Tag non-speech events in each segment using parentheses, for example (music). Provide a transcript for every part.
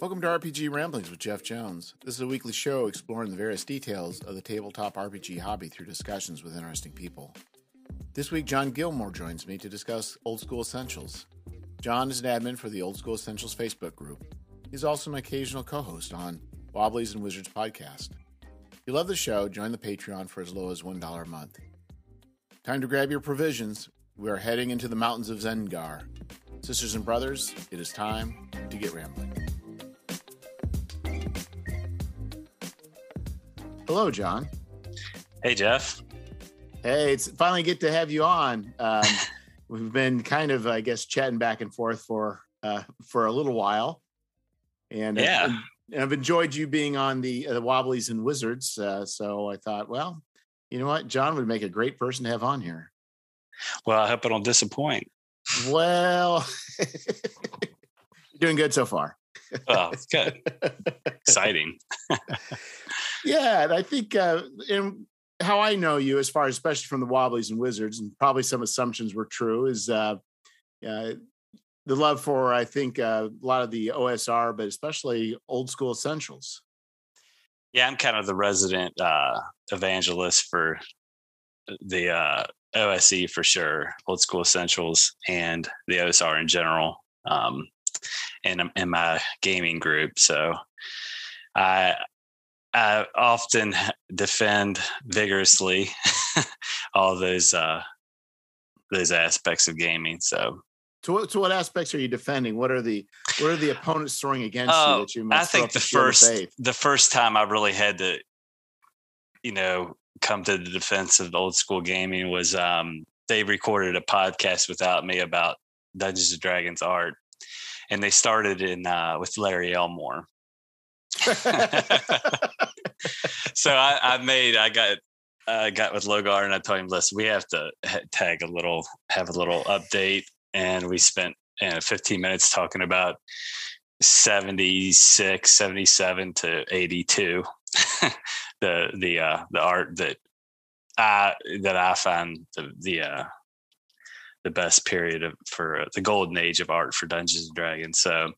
Welcome to RPG Ramblings with Jeff Jones. This is a weekly show exploring the various details of the tabletop RPG hobby through discussions with interesting people. This week, John Gilmore joins me to discuss Old School Essentials. John is an admin for the Old School Essentials Facebook group. He's also an occasional co host on Wobblies and Wizards podcast. If you love the show, join the Patreon for as low as $1 a month. Time to grab your provisions. We are heading into the mountains of Zengar. Sisters and brothers, it is time to get rambling. Hello, John. Hey, Jeff. Hey, it's finally get to have you on. Um, (laughs) we've been kind of, I guess, chatting back and forth for uh, for a little while, and yeah, I've, and I've enjoyed you being on the uh, the Wobblies and Wizards. Uh, so I thought, well, you know what, John would make a great person to have on here. Well, I hope I don't disappoint. Well, (laughs) you're doing good so far. Oh, it's good. (laughs) Exciting. Yeah, and I think uh, and how I know you, as far as especially from the Wobblies and Wizards, and probably some assumptions were true, is uh, uh, the love for I think uh, a lot of the OSR, but especially old school essentials. Yeah, I'm kind of the resident uh, evangelist for the uh, OSE for sure, old school essentials, and the OSR in general, um, and in my gaming group. So I I often (laughs) defend vigorously (laughs) all those uh, those aspects of gaming. So to what, to what aspects are you defending? What are the what are the opponents throwing against uh, you oh, that you? Must I think the first the first time I really had to, you know, come to the defense of old school gaming was um, they recorded a podcast without me about Dungeons and Dragons art, and they started in uh, with Larry Elmore. (laughs) so I, I made I got I got with Logar and I told him, listen, we have to tag a little, have a little update. And we spent you know, 15 minutes talking about 76 77 to 82 (laughs) the the uh the art that i that i find the the uh the best period of for uh, the golden age of art for dungeons and dragons. So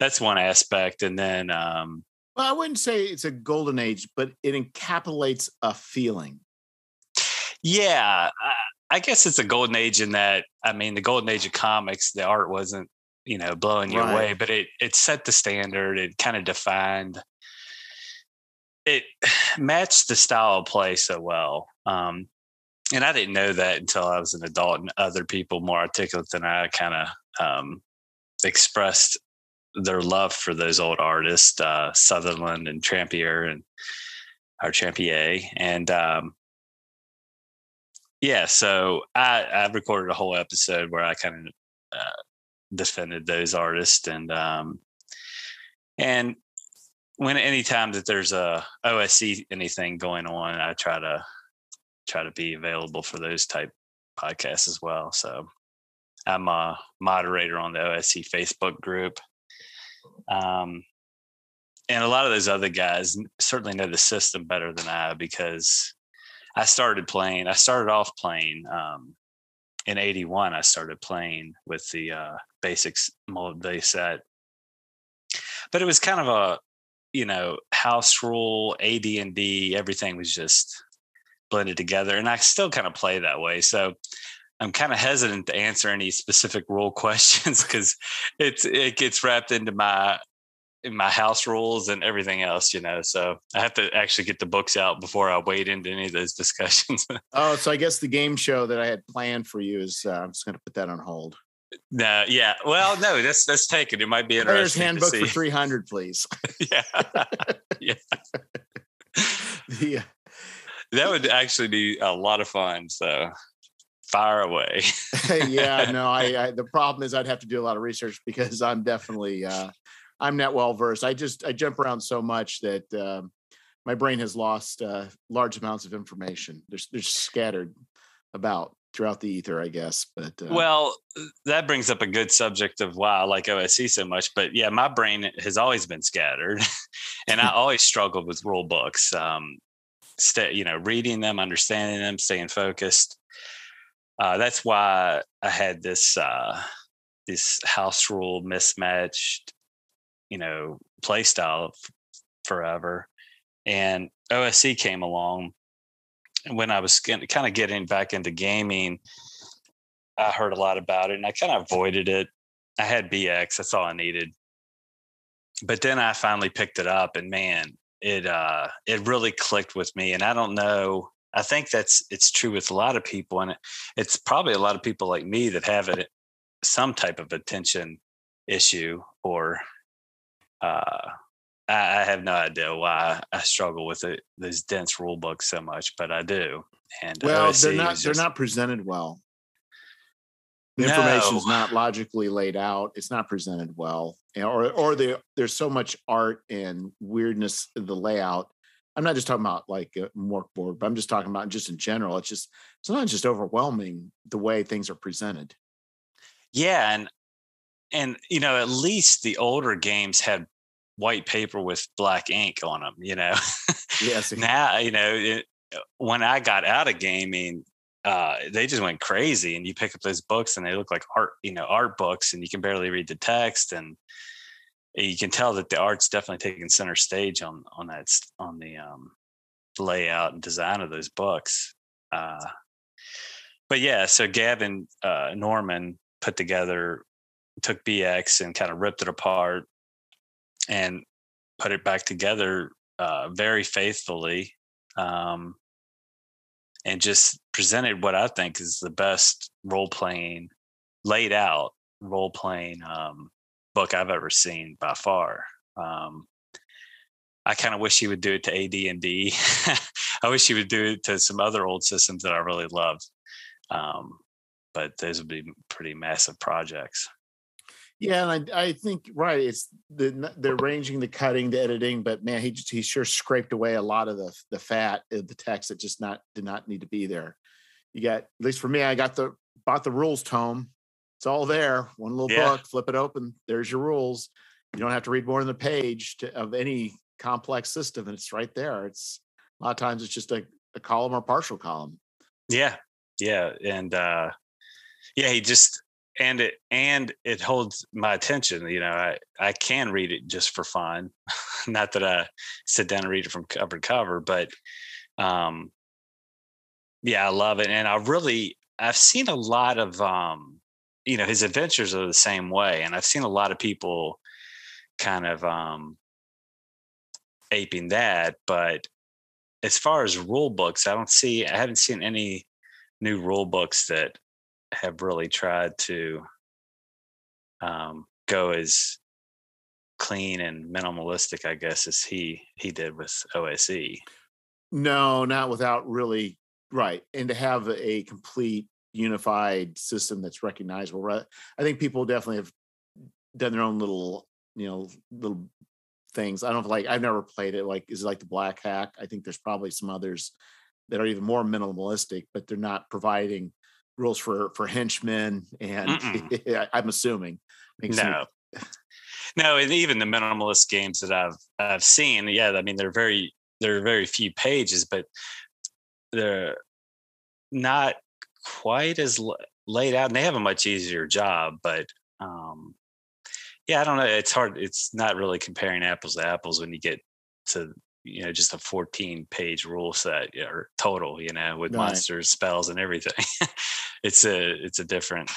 that's one aspect. And then um well i wouldn't say it's a golden age but it encapsulates a feeling yeah I guess it's a golden age in that I mean the golden age of comics, the art wasn't, you know, blowing you right. away, but it it set the standard, it kind of defined it (sighs) matched the style of play so well. Um, and I didn't know that until I was an adult and other people more articulate than I kind of um, expressed their love for those old artists, uh, Sutherland and Trampier and our Trampier. And um, yeah, so I I've recorded a whole episode where I kind of uh, defended those artists and um and when anytime that there's a OSE anything going on, I try to try to be available for those type podcasts as well. So I'm a moderator on the OSE Facebook group. Um, and a lot of those other guys certainly know the system better than I because I started playing. I started off playing um, in '81. I started playing with the uh, basics Moldvay set, but it was kind of a you know house rule, AD and D. Everything was just blended together, and I still kind of play that way. So I'm kind of hesitant to answer any specific rule (laughs) questions because it's it gets wrapped into my in my house rules and everything else, you know. So I have to actually get the books out before I wade into any of those (laughs) discussions. oh, so I guess the game show that I had planned for you is uh, I'm just going to put that on hold. No, yeah. Well, no, that's that's taken. It it might be interesting. Player's handbook for 300, please. (laughs) yeah, yeah. the, uh, that would actually be a lot of fun. So fire away. (laughs) yeah, (laughs) no, I, I, the problem is I'd have to do a lot of research because I'm definitely uh I'm not well versed. I just I jump around so much that uh, my brain has lost uh, large amounts of information. There's there's scattered about throughout the ether, I guess. But uh, well, that brings up a good subject of why I like OSE so much. But yeah, my brain has always been scattered, (laughs) and I always struggled with rule books. Um, stay, you know, reading them, understanding them, staying focused. Uh, that's why I had this uh, this house rule mismatched you know play style f- forever. And OSE came along when I was kind of getting back into gaming. I heard a lot about it and I kind of avoided it. I had BX, that's all I needed. But then I finally picked it up and man, it uh it really clicked with me. And I don't know, I think that's it's true with a lot of people. And it, it's probably a lot of people like me that have it some type of attention issue or uh I, I have no idea why I struggle with it, these dense rule books so much, but I do. And well, OSE they're not is they're not presented well. The information is No. not logically laid out. It's not presented well, or or the, there's so much art and weirdness in the layout. I'm not just talking about like a Mörk Borg, but I'm just talking about just in general. It's just sometimes just overwhelming the way things are presented. Yeah, and and you know, at least the older games had white paper with black ink on them. You know, Yes, (laughs) now you know it, when I got out of gaming, uh, they just went crazy, and you pick up those books, and they look like art, you know, art books, and you can barely read the text, and you can tell that the art's definitely taking center stage on on that on the um, layout and design of those books. Uh, but yeah, so Gavin uh, Norman put together took BX and kind of ripped it apart and put it back together uh, very faithfully um, and just presented what I think is the best role playing, laid out role playing um, book I've ever seen by far. Um, I kind of wish he would do it to AD and D. (laughs) I wish he would do it to some other old systems that I really loved. Um, but those would be pretty massive projects. Yeah, and I, I think right. It's the the arranging, the cutting, the editing, but man, he he sure scraped away a lot of the the fat of the text that just not did not need to be there. You got at least for me, I got the bought the rules tome. It's all there. One little Yeah. book. Flip it open. There's your rules. You don't have to read more than the page to, of any complex system, and it's right there. It's a lot of times it's just a, a column or partial column. Yeah, yeah, and uh, yeah, he just and it and it holds my attention. You know, I I can read it just for fun. (laughs) Not that I sit down and read it from cover to cover, but um, yeah, I love it, and I really I've seen a lot of um, you know, his adventures are the same way, and I've seen a lot of people kind of um aping that, but as far as rule books, I don't see I haven't seen any new rule books that have really tried to um, go as clean and minimalistic, I guess, as he he did with. OSE. No, not without really right. And to have a complete unified system that's recognizable. Right. I think people definitely have done their own little, you know, little things. I don't like I've never played it. Like, is it like the Black Hack? I think there's probably some others that are even more minimalistic, but they're not providing rules for for henchmen. And (laughs) I'm assuming. No, no, and even the minimalist games that I've I've seen, yeah, I mean they're very there are very few pages, but they're not quite as l- laid out, and they have a much easier job. But um, yeah, I don't know. It's hard. It's not really comparing apples to apples when you get to you know just a 14 page rule set or total you know with Right. monsters spells and everything (laughs) it's a it's a different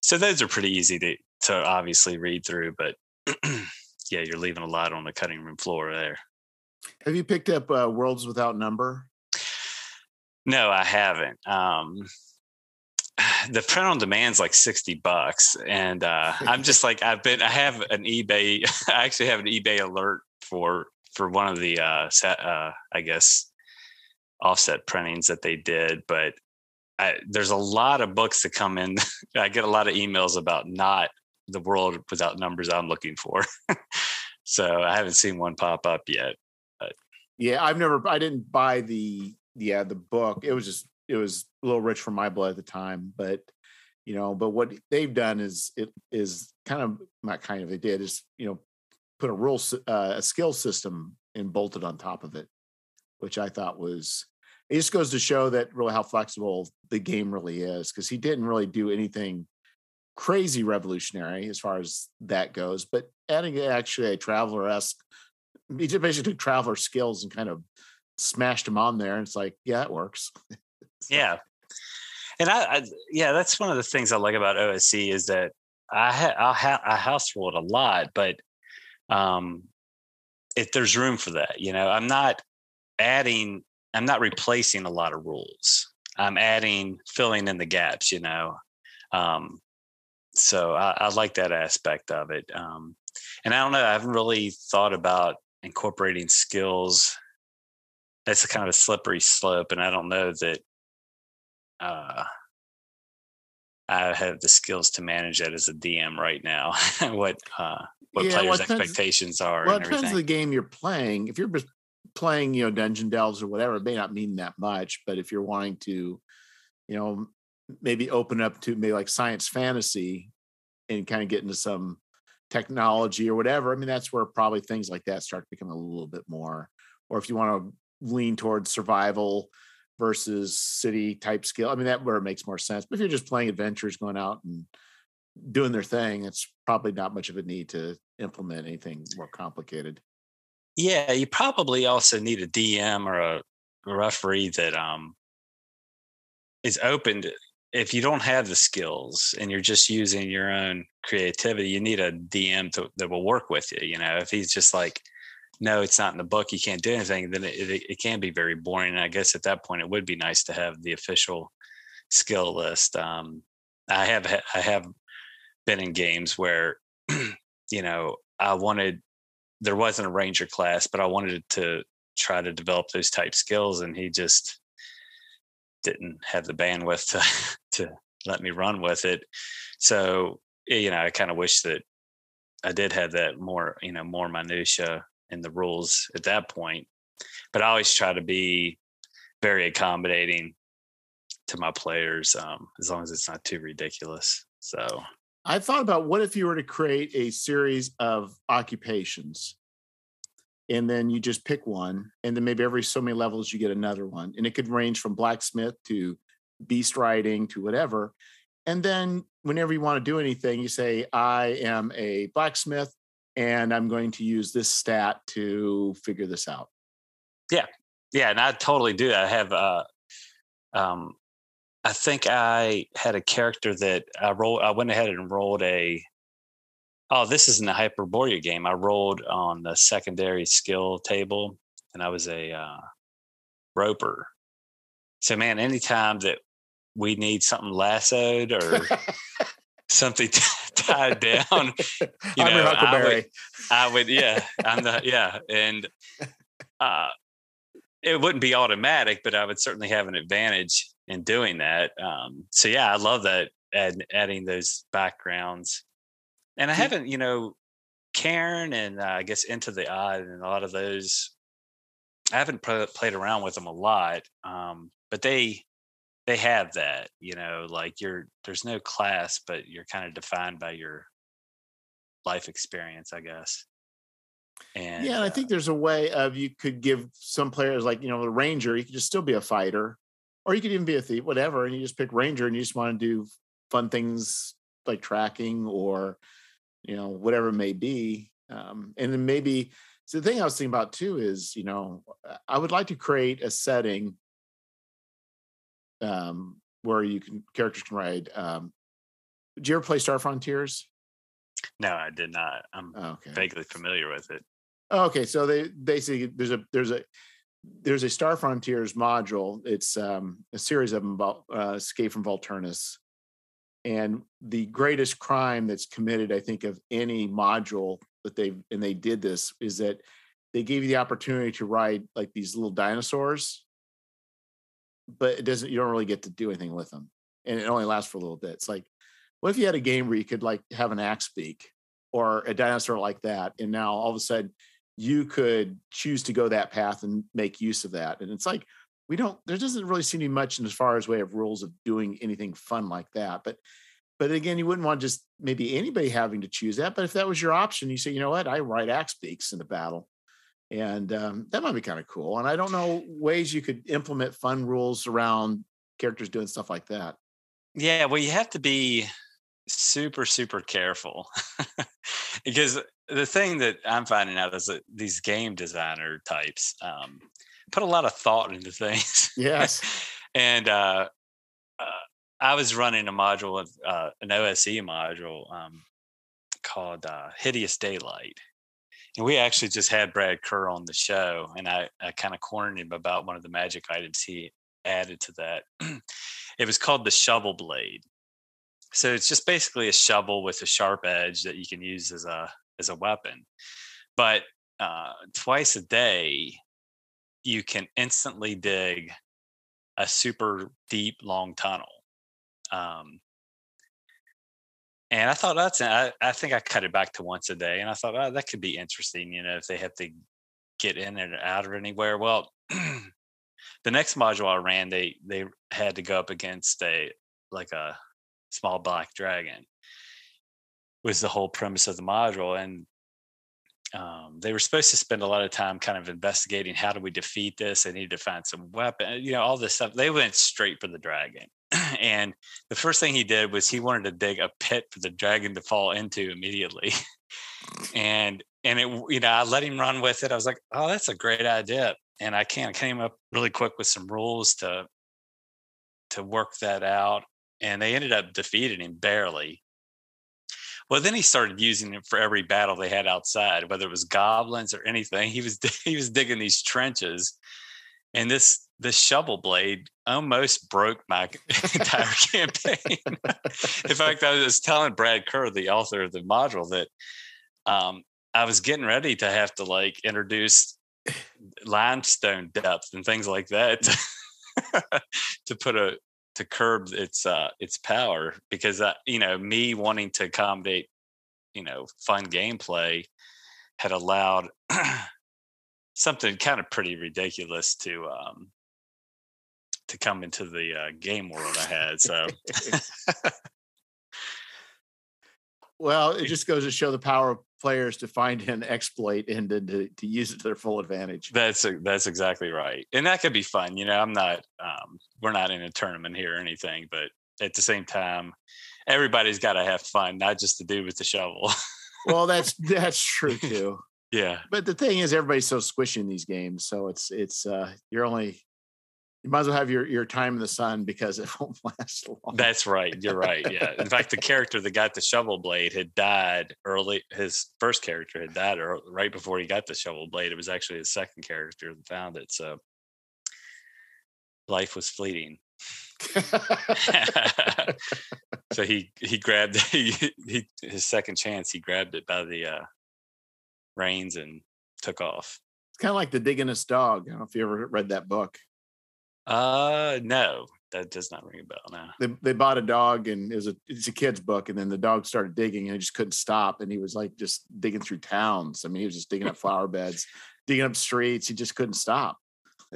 so those are pretty easy to to obviously read through but (clears throat) yeah you're leaving a lot on the cutting room floor there Have you picked up uh, Worlds Without Number? no i haven't um (sighs) the print on demand's like 60 bucks and uh i'm just like i've been i have an ebay (laughs) i actually have an ebay alert for for one of the uh set uh i guess offset printings that they did but I, there's a lot of books that come in (laughs) i get a lot of emails about not the world without numbers i'm looking for (laughs) so i haven't seen one pop up yet Yeah, I've never. I didn't buy the yeah the book. It was just it was a little rich for my blood at the time, but you know, but what they've done is it is kind of not kind of they did is you know put a rule uh, a skill system and bolted on top of it, which I thought was it just goes to show that really how flexible the game really is because he didn't really do anything crazy revolutionary as far as that goes, but adding actually a Traveller esque, he just basically took Traveller skills and kind of smashed them on there. And it's like, yeah, it works. (laughs) so. Yeah. And I, I, yeah, that's one of the things I like about OSE is that I ha- I, ha- I house ruled a lot, but um, if there's room for that, you know, I'm not adding, I'm not replacing a lot of rules. I'm adding, filling in the gaps, you know. Um, so I, I, like that aspect of it. Um, and I don't know, I haven't really thought about incorporating skills. That's a kind of a slippery slope, and I don't know that uh, I have the skills to manage that as a DM right now. (laughs) what uh, what yeah, players' expectations are. Well, it depends on the game you're playing. If you're playing, you know, Dungeon Delves or whatever, it may not mean that much. But if you're wanting to, you know, maybe open up to maybe like science fantasy and kind of get into some technology or whatever, I mean, that's where probably things like that start to become a little bit more. Or if you want to lean towards survival versus city type skill, I mean, that where it makes more sense. But if you're just playing adventures, going out and doing their thing, it's probably not much of a need to implement anything more complicated. Yeah, you probably also need a DM or a referee that um is open to if you don't have the skills and you're just using your own creativity, you need a DM to, that will work with you. You know, if he's just like, no, it's not in the book, you can't do anything, then it, it, it can be very boring. And I guess at that point, it would be nice to have the official skill list. Um, I have I have been in games where, (clears throat) you know, I wanted there wasn't a ranger class, but I wanted to try to develop those type skills, and he just didn't have the bandwidth to (laughs) to let me run with it. So you know, I kind of wish that I did have that more, you know, more minutia in the rules at that point. But I always try to be very accommodating to my players, um, as long as it's not too ridiculous. So I thought about what if you were to create a series of occupations and then you just pick one and then maybe every so many levels you get another one and it could range from blacksmith to beast riding to whatever and then whenever you want to do anything you say i am a blacksmith and i'm going to use this stat to figure this out yeah yeah and i totally do i have uh um i think i had a character that i rolled i went ahead and rolled a Oh, this isn't the Hyperborea game. I rolled on the secondary skill table, and I was a uh, roper. So, man, anytime that we need something lassoed or (laughs) something t- tied down, (laughs) you I'm know, I would, I would, yeah, I'm the, yeah, and uh, it wouldn't be automatic, but I would certainly have an advantage in doing that. Um, so, yeah, I love that add, adding those backgrounds and I haven't, you know, Cairn and uh, I guess Into the Odd and a lot of those. I haven't played around with them a lot, um, but they they have that, you know, like you're there's no class, but you're kind of defined by your life experience, I guess. And yeah, and I uh, think there's a way of you could give some players like you know the ranger, you could just still be a fighter, or you could even be a thief, whatever, and you just pick ranger and you just want to do fun things like tracking or you know, whatever it may be. Um, and then maybe so the thing I was thinking about too is, you know, I would like to create a setting um, where you can characters can ride. Um, did you ever play Star Frontiers? No, I did not. I'm okay. vaguely familiar with it. Oh, okay, so they basically there's a there's a there's a Star Frontiers module. It's um, a series of them about uh, Escape from Volturnus, and the greatest crime that's committed i think of any module that they and they did this is that they gave you the opportunity to ride like these little dinosaurs but it doesn't you don't really get to do anything with them and it only lasts for a little bit. It's like what if you had a game where you could like have an axe beak or a dinosaur like that and now all of a sudden you could choose to go that path and make use of that and it's like we don't there doesn't really seem to be much in as far as way of rules of doing anything fun like that but but again you wouldn't want just maybe anybody having to choose that but if that was your option you say you know what? I ride axe beaks in the battle and um, that might be kind of cool and i don't know ways you could implement fun rules around characters doing stuff like that yeah well you have to be super super careful (laughs) because the thing that I'm finding out is that these game designer types um, put a lot of thought into things. Yes. (laughs) and uh, uh, I was running a module of uh, an OSE module um, called uh, Hideous Daylight. And we actually just had Brad Kerr on the show, and I, I kind of cornered him about one of the magic items he added to that. (clears throat) it was called the Shovel Blade. So it's just basically a shovel with a sharp edge that you can use as a as a weapon. But uh, twice a day, you can instantly dig a super deep, long tunnel. Um, and I thought that's, I, I think I cut it back to once a day. And I thought, oh, that could be interesting, you know, if they have to get in and out of anywhere. Well, (clears throat) the next module I ran, they they had to go up against a like a small black dragon. Was the whole premise of the module, and um, they were supposed to spend a lot of time kind of investigating how do we defeat this. They needed to find some weapon, you know, all this stuff. They went straight for the dragon. (clears throat) and the first thing he did was he wanted to dig a pit for the dragon to fall into immediately. (laughs) and and it, you know, I let him run with it. I was like, oh, that's a great idea. And I can came up really quick with some rules to to work that out. And they ended up defeating him barely. Well, then he started using it for every battle they had outside, whether it was goblins or anything. He was (laughs) he was digging these trenches, and this this shovel blade almost broke my (laughs) entire campaign. In fact, I was telling Brad Kerr, the author of the module, that um, I was getting ready to have to like introduce limestone depth and things like that to, (laughs) to put a to curb its uh its power because uh, you know me wanting to accommodate you know fun gameplay had allowed (clears throat) something kind of pretty ridiculous to um to come into the uh, game world I had so (laughs) well it just goes to show the power of players to find an exploit and to, to, to use it to their full advantage. That's a, that's exactly right, and that could be fun. You know, I'm not um, we're not in a tournament here or anything, but at the same time, everybody's got to have fun, not just the dude with the shovel. well, (laughs) that's that's true too. Yeah, but the thing is, everybody's so squishy in these games, so it's it's uh, you're only you might as well have your, your time in the sun because it (laughs) won't last long. That's right. You're right. Yeah. In fact, the character that got the shovel blade had died early. His first character had died early, right before he got the shovel blade. It was actually his second character that found it. So life was fleeting. (laughs) (laughs) so he he grabbed he, he, his second chance. He grabbed it by the uh, reins and took off. It's kind of like the Digging dog. I don't know if you ever read that book. Uh, no, that does not ring a bell. No. They they bought a dog and it was a it's a kid's book, and then the dog started digging and he just couldn't stop, and he was like just digging through towns. I mean, he was just digging up flower beds, digging up streets. He just couldn't stop.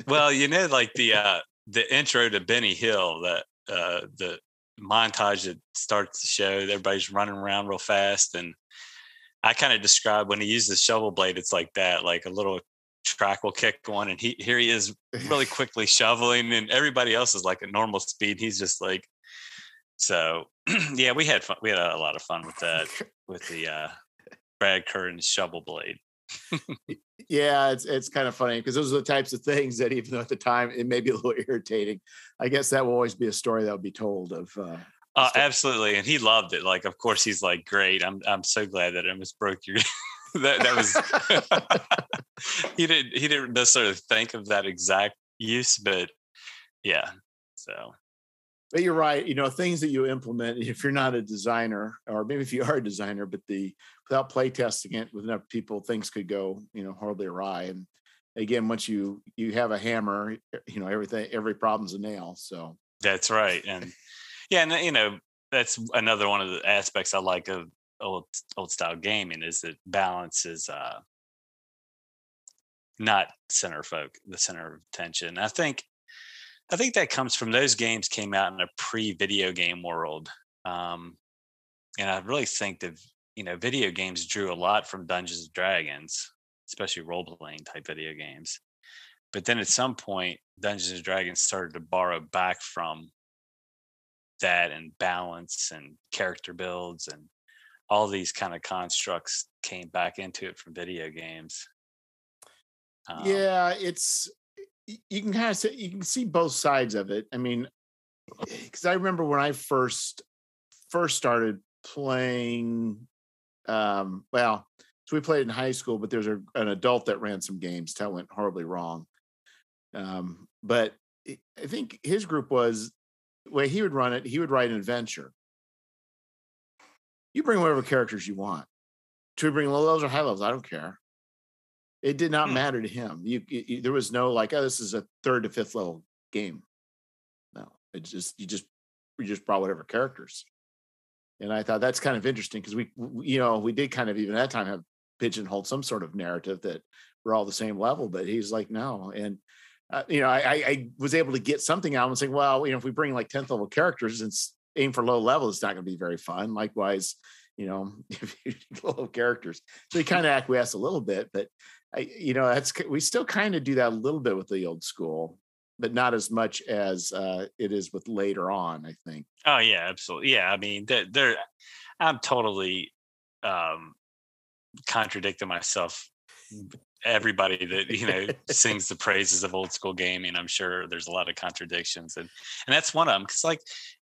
well, you know, (laughs) like the uh the intro to Benny Hill, that uh the montage that starts the show, everybody's running around real fast and I kind of describe when he uses the shovel blade, it's like that, like a little track will kick one and he here he is really (laughs) quickly shoveling and everybody else is like at normal speed he's just like so (clears throat) yeah we had fun we had a, lot of fun with that (laughs) with the uh brad Kerr's shovel blade. Yeah it's it's kind of funny because those are the types of things that even though at the time it may be a little (laughs) irritating i guess that will always be a story that will be told of uh uh, absolutely, and he loved it. Like, of course, he's like, "Great! I'm I'm so glad that I almost broke your (laughs) that that was (laughs) he didn't he didn't necessarily think of that exact use, but yeah. So but you're right. You know, things that you implement, if you're not a designer, or maybe if you are a designer, but the without play testing it with enough people, things could go, you know, horribly awry. And again, once you you have a hammer, you know, everything every problem's a nail. So that's right. And yeah, and you know, that's another one of the aspects I like of old old style gaming is that balance is uh, not center folk the center of attention. I think I think that comes from those games came out in a pre video game world, um, and I really think that you know video games drew a lot from Dungeons and Dragons, especially role playing type video games. But then at some point, Dungeons and Dragons started to borrow back from that and balance and character builds and all these kind of constructs came back into it from video games. Um, yeah, it's you can kind of see you can see both sides of it. I mean, because I remember when I first first started playing. Um, well, so we played in high school, but there's an adult that ran some games that went horribly wrong. Um, but I think his group was way he would run it. He would write an adventure. You bring whatever characters you want. To bring low levels or high levels, I don't care. It did not hmm. matter to him. You, you, there was no like, oh, this is a third to fifth level game. No, it just you just you just brought whatever characters. And I thought that's kind of interesting because we, you know, we did kind of even at that time have pigeonholed some sort of narrative that we're all the same level. But he's like, no, and uh, you know, I, I was able to get something out and saying, well, you know, if we bring like 10th level characters and aim for low level, it's not going to be very fun. Likewise, you know, (laughs) if you low characters, so he kind of acquiesce a little bit, but I, you know, that's we still kind of do that a little bit with the old school, but not as much as uh, it is with later on. I think. Oh yeah, absolutely. Yeah, I mean, they're, they're I'm totally um, contradicting myself. Everybody that you know (laughs) sings the praises of old school gaming, I'm sure there's a lot of contradictions, and and that's one of them. Because like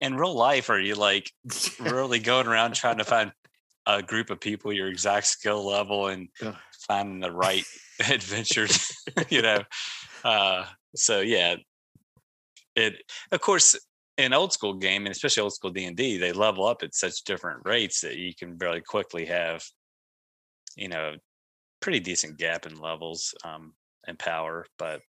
in real life, are you like really going around trying to find a group of people your exact skill level and (laughs) finding the right (laughs) adventures, you know. Uh, so yeah, it of course in old school game and especially old school D and D, they level up at such different rates that you can very quickly have, you know, pretty decent gap in levels um, and power. But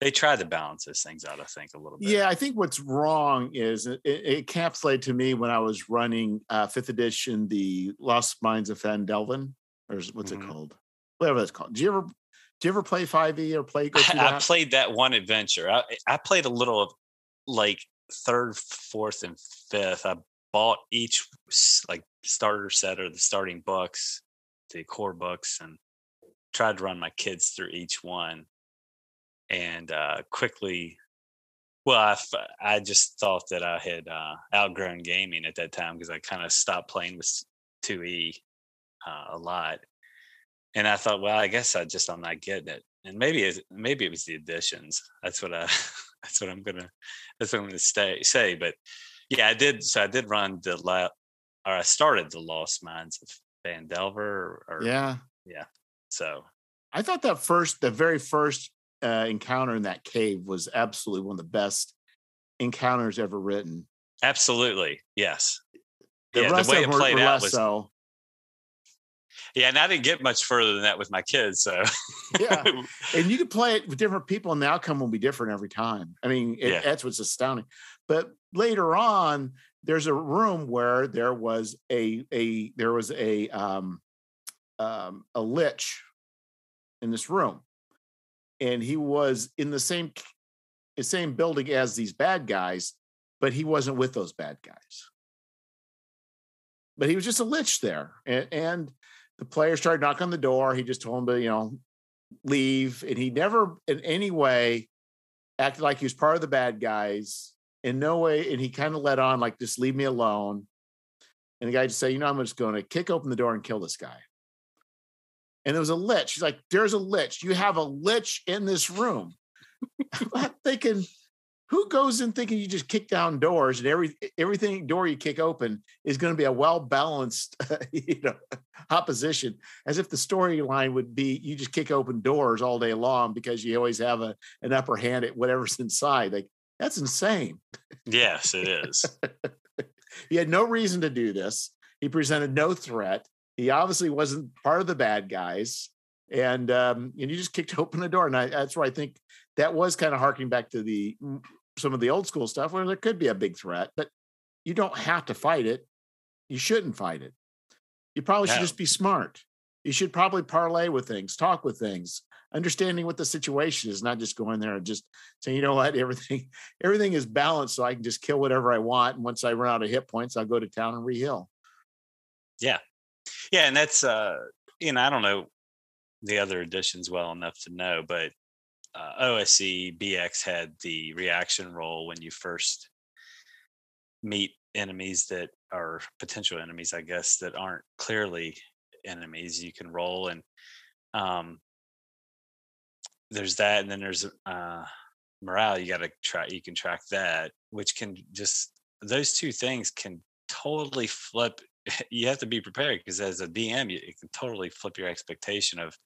they try to balance those things out, I think, a little bit. Yeah, I think what's wrong is it, it encapsulated to me when I was running uh, fifth edition, the Lost Mines of Phandelver or what's mm-hmm. it called? Whatever that's called. Do you ever do you ever play 5e or play go I, I, played that one adventure. I, I played a little of like third, fourth, and fifth. I bought each like starter set or the starting books, the core books, and tried to run my kids through each one. And uh, quickly, well, I, I just thought that I had uh, outgrown gaming at that time because I kind of stopped playing with 2E uh, a lot. And I thought, well, I guess I just I'm not getting it. And maybe it, maybe it was the additions. That's what I (laughs) that's what I'm gonna that's what I'm gonna stay say. But yeah, I did. So I did run the la, or I started the Lost Mines of Phandelver. Or, or, yeah, yeah. So I thought that first, the very first uh, encounter in that cave was absolutely one of the best encounters ever written. Absolutely, yes. The yeah, the way it played out was so. Yeah, and I didn't get much further than that with my kids. So yeah, (laughs) and you could play it with different people, and the outcome will be different every time. I mean, it, yeah. that's what's astounding. But later on, there's a room where there was a a there was a um, um, a lich in this room, and he was in the same the same building as these bad guys, but he wasn't with those bad guys. But he was just a lich there, and, and the players started knocking on the door. He just told him to, you know, leave. And he never in any way acted like he was part of the bad guys. In no way. And he kind of let on, like, just leave me alone. And the guy just said, you know, I'm just going to kick open the door and kill this guy. And there was a lich. He's like, there's a lich. You have a lich in this room. (laughs) I'm thinking, who goes in thinking you just kick down doors and every everything door you kick open is going to be a well balanced (laughs) you know opposition as if the storyline would be you just kick open doors all day long because you always have a an upper hand at whatever's inside like that's insane. Yes it is. (laughs) He had no reason to do this. He presented no threat. He obviously wasn't part of the bad guys. And um and you just kicked (laughs) open the door. And I, that's where i think that was kind of harking back to the some of the old school stuff where there could be a big threat, but you don't have to fight it. You shouldn't fight it. You probably should just be smart. You should probably parlay with things, talk with things, understanding what the situation is, not just going there and just saying, you know what, (laughs) everything, everything is balanced, so I can just kill whatever I want. And once I run out of hit points, I'll go to town and reheal. Yeah. Yeah. And that's uh, you know, I don't know the other editions well enough to know, but uh, OSE BX had the reaction roll when you first meet enemies that are potential enemies, I guess, that aren't clearly enemies. You can roll and um, there's that, and then there's uh, morale. You got to track. You can track that, which can just those two things can totally flip. (laughs) You have to be prepared because as a DM, you, it can totally flip your expectation of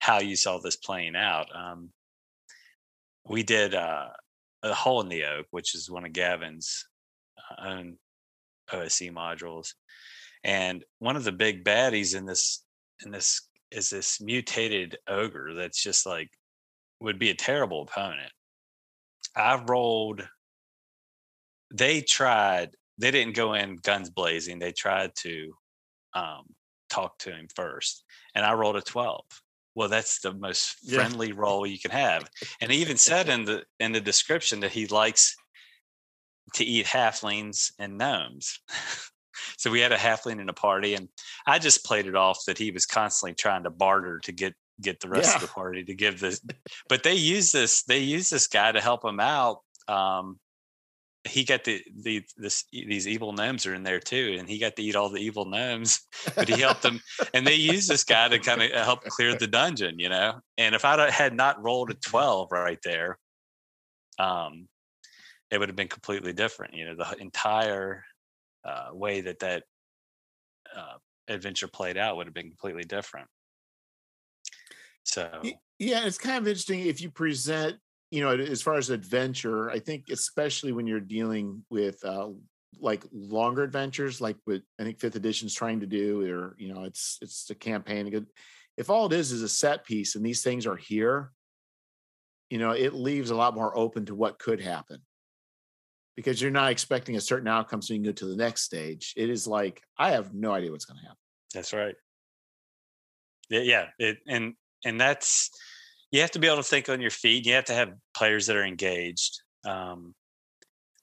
how you saw this playing out. Um, we did uh, a hole in the oak, which is one of Gavin's uh, own OSE modules, and one of the big baddies in this in this is this mutated ogre that's just like would be a terrible opponent. I rolled. They tried. They didn't go in guns blazing. They tried to um, talk to him first, and I rolled a twelve. Well, that's the most friendly yeah. roll you can have. And he even said in the in the description that he likes to eat halflings and gnomes. (laughs) so we had a halfling in a party, and I just played it off that he was constantly trying to barter to get get the rest yeah. of the party to give this. (laughs) But they use this. They use this guy to help him out. Um, he got the the this these evil gnomes are in there too, and he got to eat all the evil gnomes. (laughs) But he helped them, and they used this guy to kind of help clear the dungeon, you know. And if I had not rolled a (laughs) twelve right there, um, it would have been completely different. You know, the entire uh, way that that uh, adventure played out would have been completely different. So yeah, it's kind of interesting if you present, you know, as far as adventure. I think especially when you're dealing with uh, like longer adventures, like what I think Fifth Edition's trying to do, or you know, it's it's a campaign. If all it is is a set piece and these things are here, you know, it leaves a lot more open to what could happen because you're not expecting a certain outcome so you can go to the next stage. It is like, I have no idea what's going to happen. That's right. Yeah. It, and, and that's, you have to be able to think on your feet. You have to have players that are engaged. Um,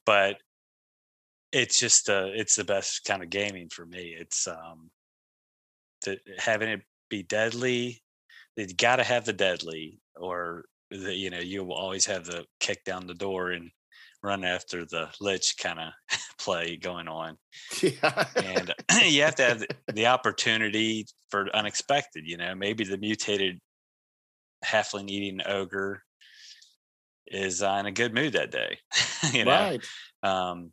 but it's just, uh, it's the best kind of gaming for me. It's, um, to, having it be deadly. You got to have the deadly or the, you know, you will always have the kick down the door and run after the lich kind of (laughs) play going on. (laughs) Yeah. and (clears throat) you have to have the, the, opportunity for unexpected, you know, maybe the mutated halfling eating ogre is uh, in a good mood that day, (laughs) you know? Right. Um,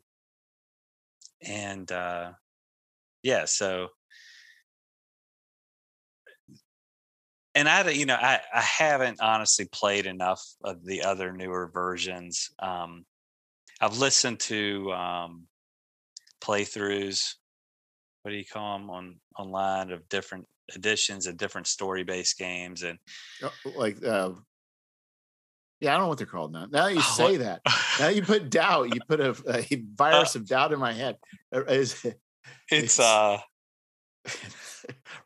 and uh, yeah, so and I, you know, I, I haven't honestly played enough of the other newer versions. Um, I've listened to um, playthroughs. What do you call them on online of different editions of different story based games and oh, like uh, yeah, I don't know what they're called now. Now you oh, say that. Now you put doubt. You put a, a virus uh, of doubt in my head. Uh, is it's, it's uh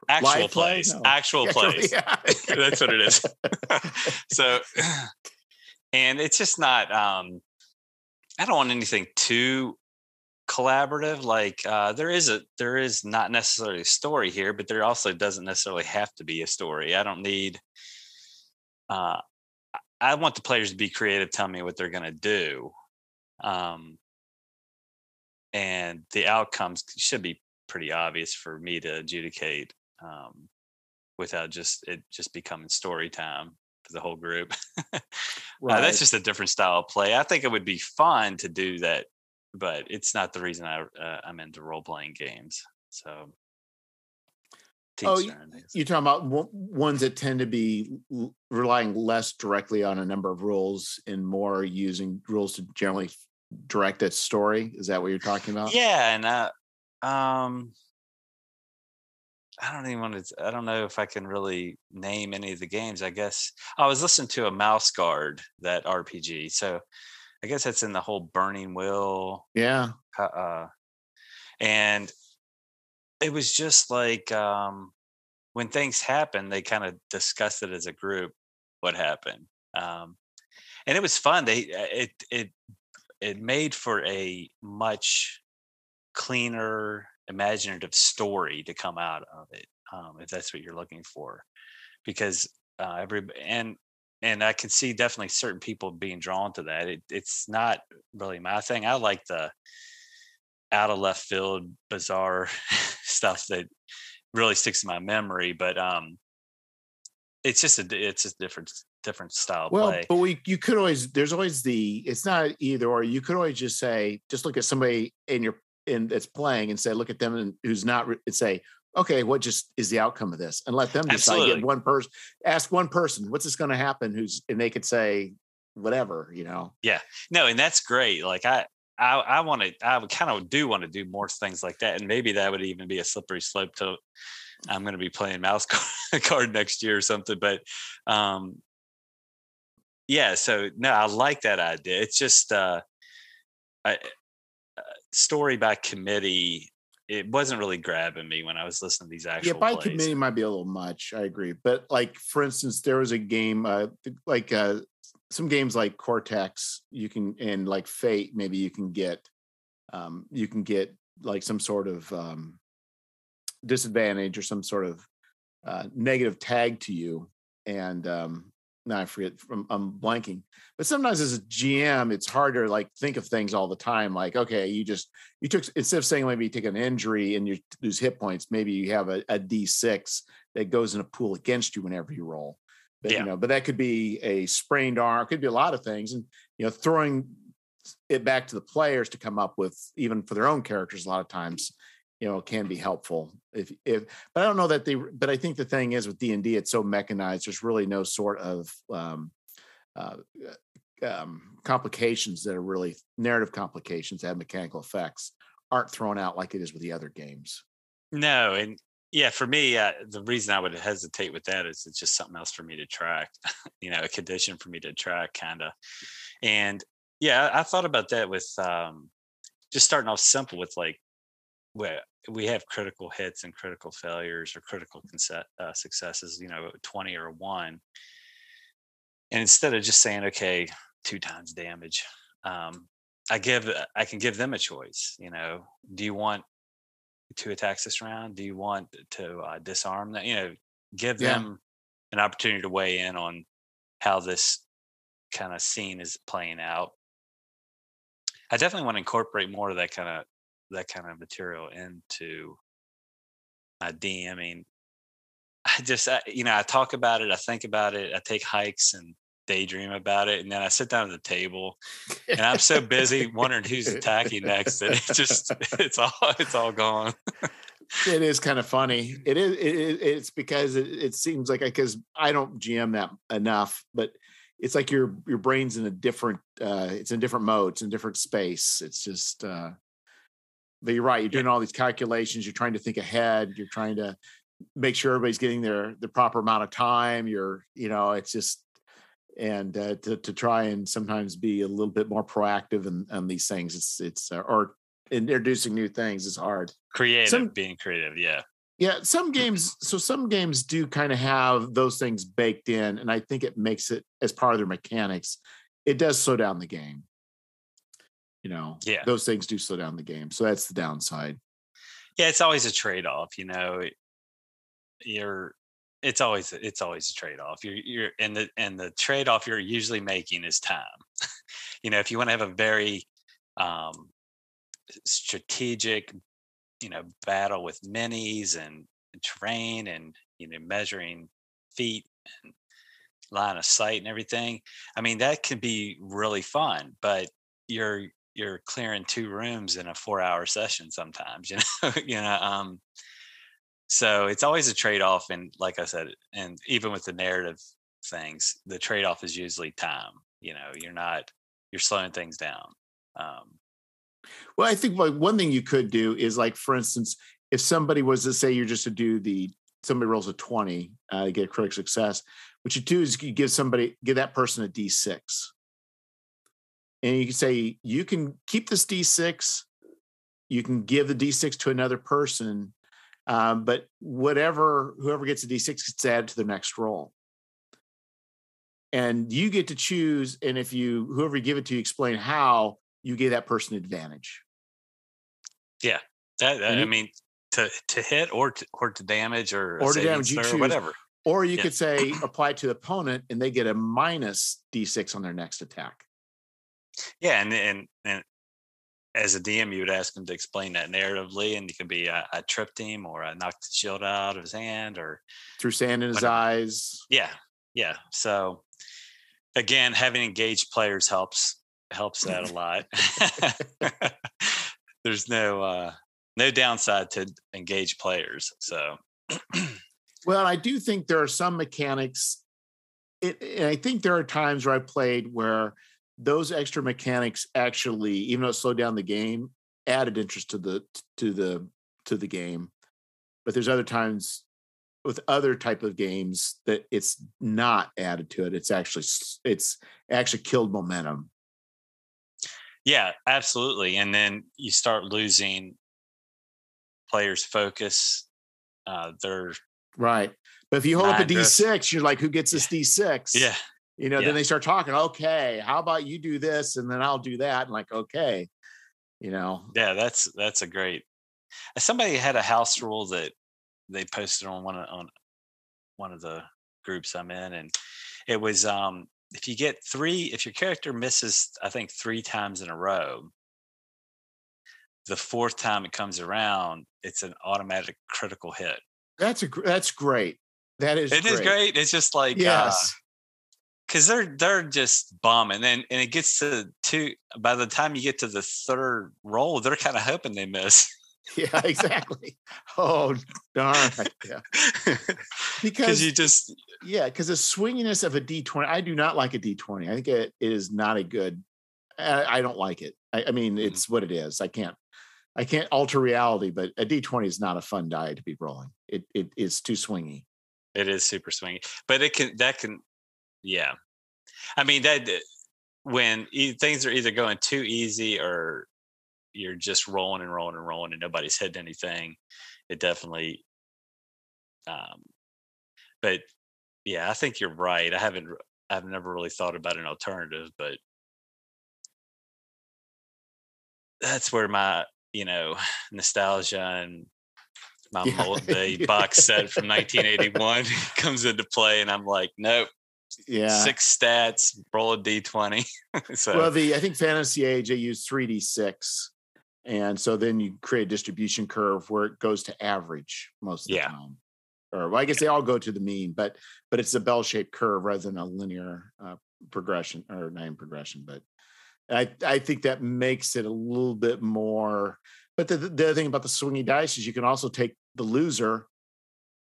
actual plays. No. Actual (laughs) plays. Yeah. (laughs) That's what it is. (laughs) so (clears throat) and it's just not um I don't want anything too collaborative. Like uh, there is a there is not necessarily a story here, but there also doesn't necessarily have to be a story. I don't need. Uh, I want the players to be creative. Tell me what they're going to do, um, and the outcomes should be pretty obvious for me to adjudicate um, without just it just becoming story time for the whole group. right. (laughs) Uh, that's just a different style of play. I think it would be fun to do that, but it's not the reason I uh, I'm into role playing games. So. Oh, you're talking about ones that tend to be relying less directly on a number of rules and more using rules to generally direct a story. Is that what you're talking about? Yeah, and uh, um, I don't even want to. I don't know if I can really name any of the games. I guess I was listening to a Mouse Guard that RPG, so I guess that's in the whole Burning Wheel. Yeah. Uh, and it was just like um, when things happen, they kind of discussed it as a group what happened, um, and it was fun. They uh, it it it made for a much cleaner imaginative story to come out of it um, if that's what you're looking for because uh, every and and I can see definitely certain people being drawn to that. It, it's not really my thing. I like the out of left field, bizarre (laughs) stuff that really sticks in my memory. But um, it's just a it's a different different style well, play. but we you could always there's always the it's not either or. You could always just say just look at somebody in your in that's playing and say look at them and who's not and say okay what just is the outcome of this and let them decide. Absolutely. Get one person ask one person what's this going to happen who's and they could say whatever you know. Yeah, no, and that's great. Like I I I want to I kind of do want to do more things like that, and maybe that would even be a slippery slope to. I'm going to be playing mouse (laughs) Guard next year or something, but um, yeah. So no, I like that idea. It's just uh, I, uh, story by committee. It wasn't really grabbing me when I was listening to these actual. yeah, by plays. committee might be a little much. I agree, but like for instance, there was a game uh, like uh, some games like Cortex, you can and like Fate, maybe you can get um, you can get like some sort of um, disadvantage or some sort of uh, negative tag to you, and um, now I forget from I'm blanking. But sometimes as a GM, it's harder to like think of things all the time. Like, okay, you just you took instead of saying maybe you take an injury and you lose hit points, maybe you have a a D6 that goes in a pool against you whenever you roll. But Yeah. you know, but that could be a sprained arm, could be a lot of things, and you know, throwing it back to the players to come up with even for their own characters a lot of times you know can be helpful if if but i don't know that they but i think the thing is with d&d it's so mechanized there's really no sort of um uh um complications that are really narrative complications that have mechanical effects aren't thrown out like it is with the other games No, and yeah, for me, uh, the reason I would hesitate with that is it's just something else for me to track. (laughs) you know, a condition for me to track, kind of. And yeah, I, thought about that with um, just starting off simple with like, we have critical hits and critical failures or critical conce- uh, successes. You know, twenty or one. And instead of just saying, okay, two times damage, um, I give I can give them a choice. You know, do you want two attacks this round? Do you want to uh, disarm that? You know, give Yeah. them an opportunity to weigh in on how this kind of scene is playing out. I definitely want to incorporate more of that kind of that kind of material into my DMing. I just, I, you know, I talk about it, I think about it, I take hikes and daydream about it, and then I sit down at the table, and I'm so busy wondering who's attacking next that it just, (laughs) it's all, it's all gone. it is kind of funny. It is. It, it- it's because it, it seems like because I don't GM that enough, but it's like your your brain's in a different. uh It's in different mode. It's in different space. It's just. uh But you're right. You're doing all these calculations. You're trying to think ahead. You're trying to make sure everybody's getting their the proper amount of time. You're you know it's just and uh, to to try and sometimes be a little bit more proactive in, on these things. It's it's uh, or introducing new things is hard. Creative, Some- being creative, yeah. Yeah, some (clears throat) games. So some games do kind of have those things baked in, and I think it makes it as part of their mechanics. It does slow down the game. You know, Yeah. those things do slow down the game. So that's the downside. yeah it's always a trade-off you know you're it's always it's always a trade-off you're you're and the and the trade-off you're usually making is time (laughs) you know if you want to have a very um strategic you know battle with minis and terrain and you know measuring feet and line of sight and everything i mean that can be really fun but you're you're clearing two rooms in a four hour session sometimes (laughs) you know you know um so it's always a trade-off and like i said and even with the narrative things the trade-off is usually time you know you're not you're slowing things down um Well, I think like one thing you could do is like, for instance, if somebody was to say you're just to do the somebody rolls a 20 uh, to get a critical success, what you do is you give somebody give that person a D6. And you can say, you can keep this D6, you can give the D6 to another person, um, but whatever whoever gets a D6 gets added to the next roll. And you get to choose, and if you whoever you give it to, you explain how you give that person advantage. that, that And i mean to to hit or to, or to damage or, Or to damage, you or choose. whatever Or you Yeah. could say apply to the opponent and they get a minus D6 on their next attack. Yeah and and and as a DM, you would ask him to explain that narratively, and it could be I, I tripped him or I knocked the shield out of his hand or threw sand in his whatever. eyes. Yeah, yeah. So again, having engaged players helps helps that a lot. (laughs) There's no uh, no downside to engage players. So (clears throat) Well, I do think there are some mechanics. It, and I think there are times where I played where those extra mechanics actually, even though it slowed down the game, added interest to the to the to the game. But there's other times with other type of games that it's not added to it. It's actually it's actually killed momentum. yeah, absolutely. And then you start losing players' focus. Uh, they're Right. But if you hold up a drift. D6, you're like, who gets this D6? yeah, You know, Yeah. then they start talking, okay, how about you do this and then I'll do that? And like, okay, you know, yeah. That's that's a great. Somebody had a house rule that they posted on one of on one of the groups I'm in, and it was um if you get three, if your character misses, I think three times in a row, the fourth time it comes around, it's an automatic critical hit. that's a that's great. That is It is great. It's just like Yes. Because they're they're just bombing, and and it gets to two. By the time you get to the third roll, they're kind of hoping they miss. (laughs) yeah, exactly. oh darn. (laughs) Yeah. because you just yeah, because the swinginess of a D20, I do not like a D20. I think it, it is not a good I, I don't like it. I, I mean, Mhm. it's what it is. I can't I can't alter reality, but a D20 is not a fun die to be rolling. It it is too swingy. it is super swingy, but it can that can yeah. I mean that when things are either going too easy or you're just rolling and rolling and rolling and nobody's hitting anything, it definitely. Um, but yeah, I think you're right. I haven't. I've never really thought about an alternative, but that's where my you know (sighs) nostalgia and my Yeah. mul- the (laughs) box set from 1981 (laughs) comes into play, and I'm like, nope, Yeah. six stats, roll a d20. (laughs) so Well, the I think Fantasy Age they use 3d6. And so then you create a distribution curve where it goes to average most of the Yeah. time. Or well, I guess they all go to the mean, but but it's a bell-shaped curve rather than a linear uh, progression or not even progression. But I I think that makes it a little bit more. But the, the other thing about the swingy dice is you can also take the loser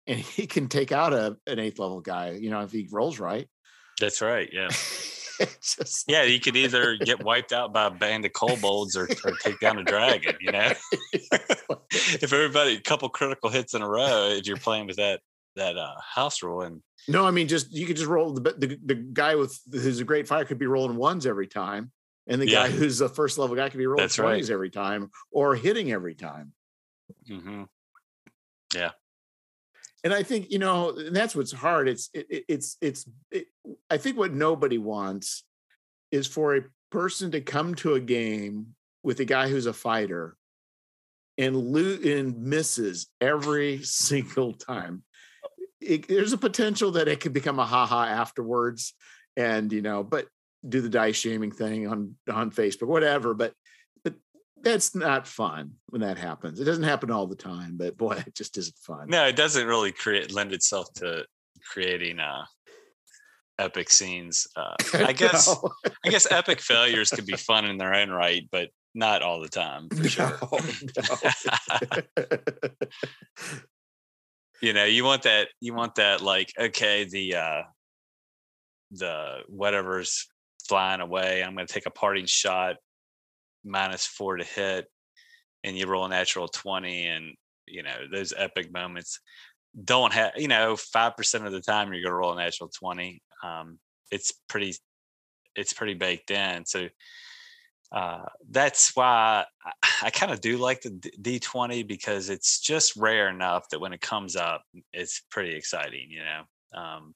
and he can take out a an eighth level guy, you know, if he rolls right. that's right. Yeah. (laughs) Just Yeah, you could either get wiped out by a band of kobolds or, or take down a dragon. You know, (laughs) if everybody a couple critical hits in a row, if you're playing with that that uh, house rule, and No, I mean just you could just roll the the, the guy with who's a great fire could be rolling ones every time, and the Yeah. guy who's a first level guy could be rolling That's right. every time or hitting every time. Mhm. And I think you know and that's what's hard. It's it, it- it's it's it, I think what nobody wants is for a person to come to a game with a guy who's a fighter and lo- and misses every (laughs) single time. It, there's a potential that it could become a haha afterwards, and you know, but do the dice shaming thing on on Facebook, whatever. But that's not fun when that happens. It doesn't happen all the time, but boy, (laughs) it just isn't fun. no, it doesn't really create lend itself to creating uh, epic scenes. Uh, (laughs) I guess No. I guess epic failures could be fun in their own right, but not all the time for sure. No, no. (laughs) you know you want that you want that like okay the uh the whatever's flying away i'm going to take a parting shot minus four to hit and you roll a natural 20 and you know those epic moments don't have you know 5% of the time you're going to roll a natural 20 um it's pretty it's pretty baked in so uh, that's why I, (sighs) I kind of do like the D- D20 because it's just rare enough that when it comes up, it's pretty exciting, you know. Um,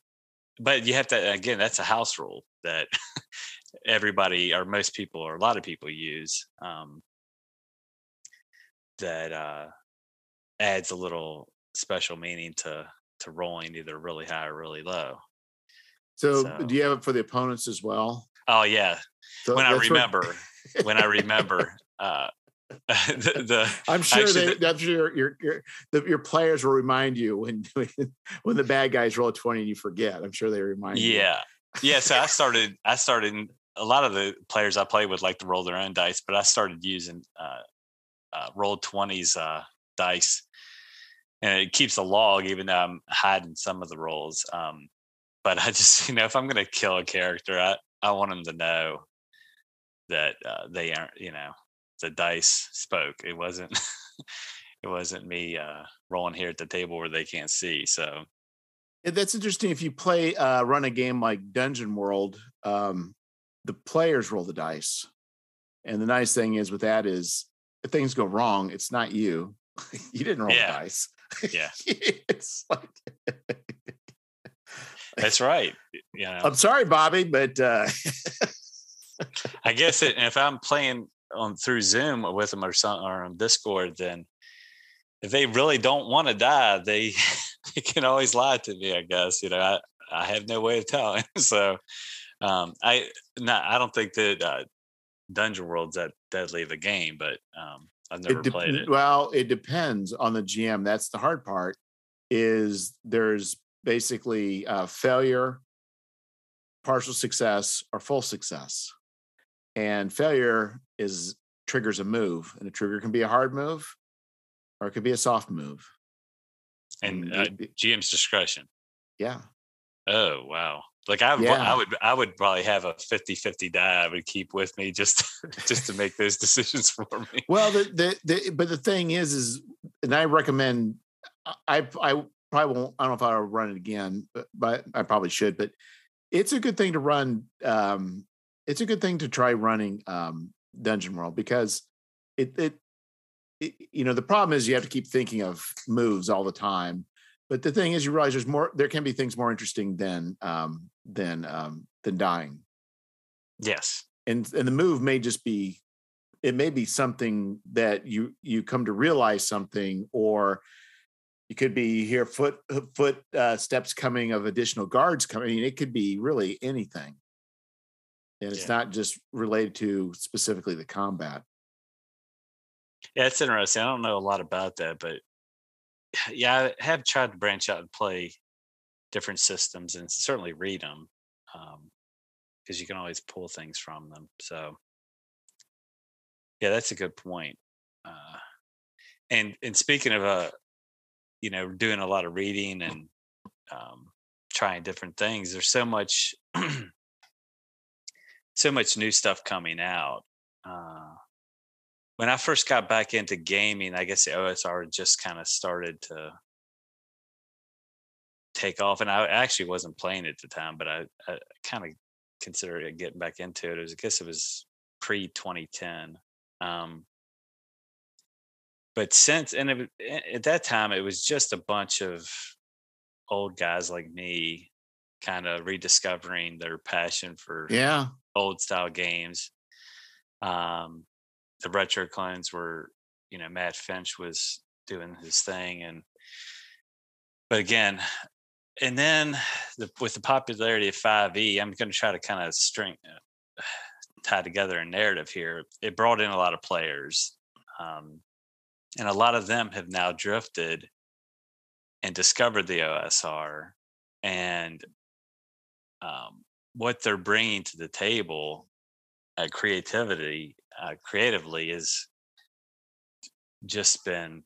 but you have to again, that's a house rule that (laughs) everybody or most people or a lot of people use. Um, that uh, adds a little special meaning to to rolling either really high or really low. so, So- do you have it for the opponents as well? Oh yeah, So when I that's where- remember, when I remember, uh, (laughs) the, the, I'm sure actually, they, I'm sure your your the, your players will remind you (laughs) when when the bad guys roll a 20 and you forget. I'm sure they remind yeah. you. Yeah. Yeah. So I (laughs) started I started a lot of the players I play with like to roll their own dice, but I started using uh, uh Roll20s uh dice and it keeps a log even though I'm hiding some of the rolls. Um but I just, (laughs) you know, if I'm gonna kill a character, I, I want them to know that uh, they aren't, you know, the dice spoke. It wasn't (laughs) it wasn't me uh, rolling here at the table where they can't see. So that's interesting. If you play uh, run a game like Dungeon World, um, the players roll the dice, and the nice thing is with that is if things go wrong, it's not you. (laughs) you didn't roll yeah. the dice. Yeah, (laughs) it's like. (laughs) That's right. You know, I'm sorry, Bobby, but uh... I guess it, if I'm playing on through Zoom with them or some or on Discord, then if they really don't want to die, they (laughs) they can always lie to me. I guess you know I I have no way of telling. (laughs) so um, I not I don't think that uh, Dungeon World's that deadly of a game, but um, I've never de- played it. Well, it depends on the GM. That's the hard part. Is there's basically uh, failure, partial success, or full success. And failure is triggers a move, and a trigger can be a hard move, or it could be a soft move. And uh, GM's discretion. Yeah. Oh wow! Like I, yeah. I would, I would probably have a 50-50 die I would keep with me just, (laughs) just to make those (laughs) decisions for me. Well, the, the, the, but the thing is, is, and I recommend, I, I probably won't. I don't know if I'll run it again, but, but I probably should. But it's a good thing to run. Um, it's a good thing to try running um, Dungeon World because it, it, it, you know, the problem is you have to keep thinking of moves all the time. But the thing is, you realize there's more. There can be things more interesting than um, than um, than dying. Yes, and and the move may just be, it may be something that you you come to realize something, or you could be here foot foot uh, steps coming of additional guards coming. I mean, it could be really anything, and it's yeah. not just related to specifically the combat. Yeah, it's interesting. I don't know a lot about that, but (sighs) yeah, I have tried to branch out and play different systems and certainly read them because um, you can always pull things from them. So, yeah, that's a good point. Uh, and and speaking of uh, you know, doing a lot of reading and um, trying different things. There's so much, (clears throat) so much new stuff coming out. Uh, when I first got back into gaming, I guess the OSR just kind of started to take off, and I actually wasn't playing at the time, but I, I kind of considered getting back into it. it was, I guess it was pre 2010. Um, but since and it, at that time it was just a bunch of old guys like me kind of rediscovering their passion for yeah old style games um the retro clones were you know matt finch was doing his thing and but again and then the, with the popularity of 5e i'm going to try to kind of string uh, tie together a narrative here. It brought in a lot of players um, and a lot of them have now drifted and discovered the OSR and um, what they're bringing to the table, uh, creativity, uh, creatively, is just been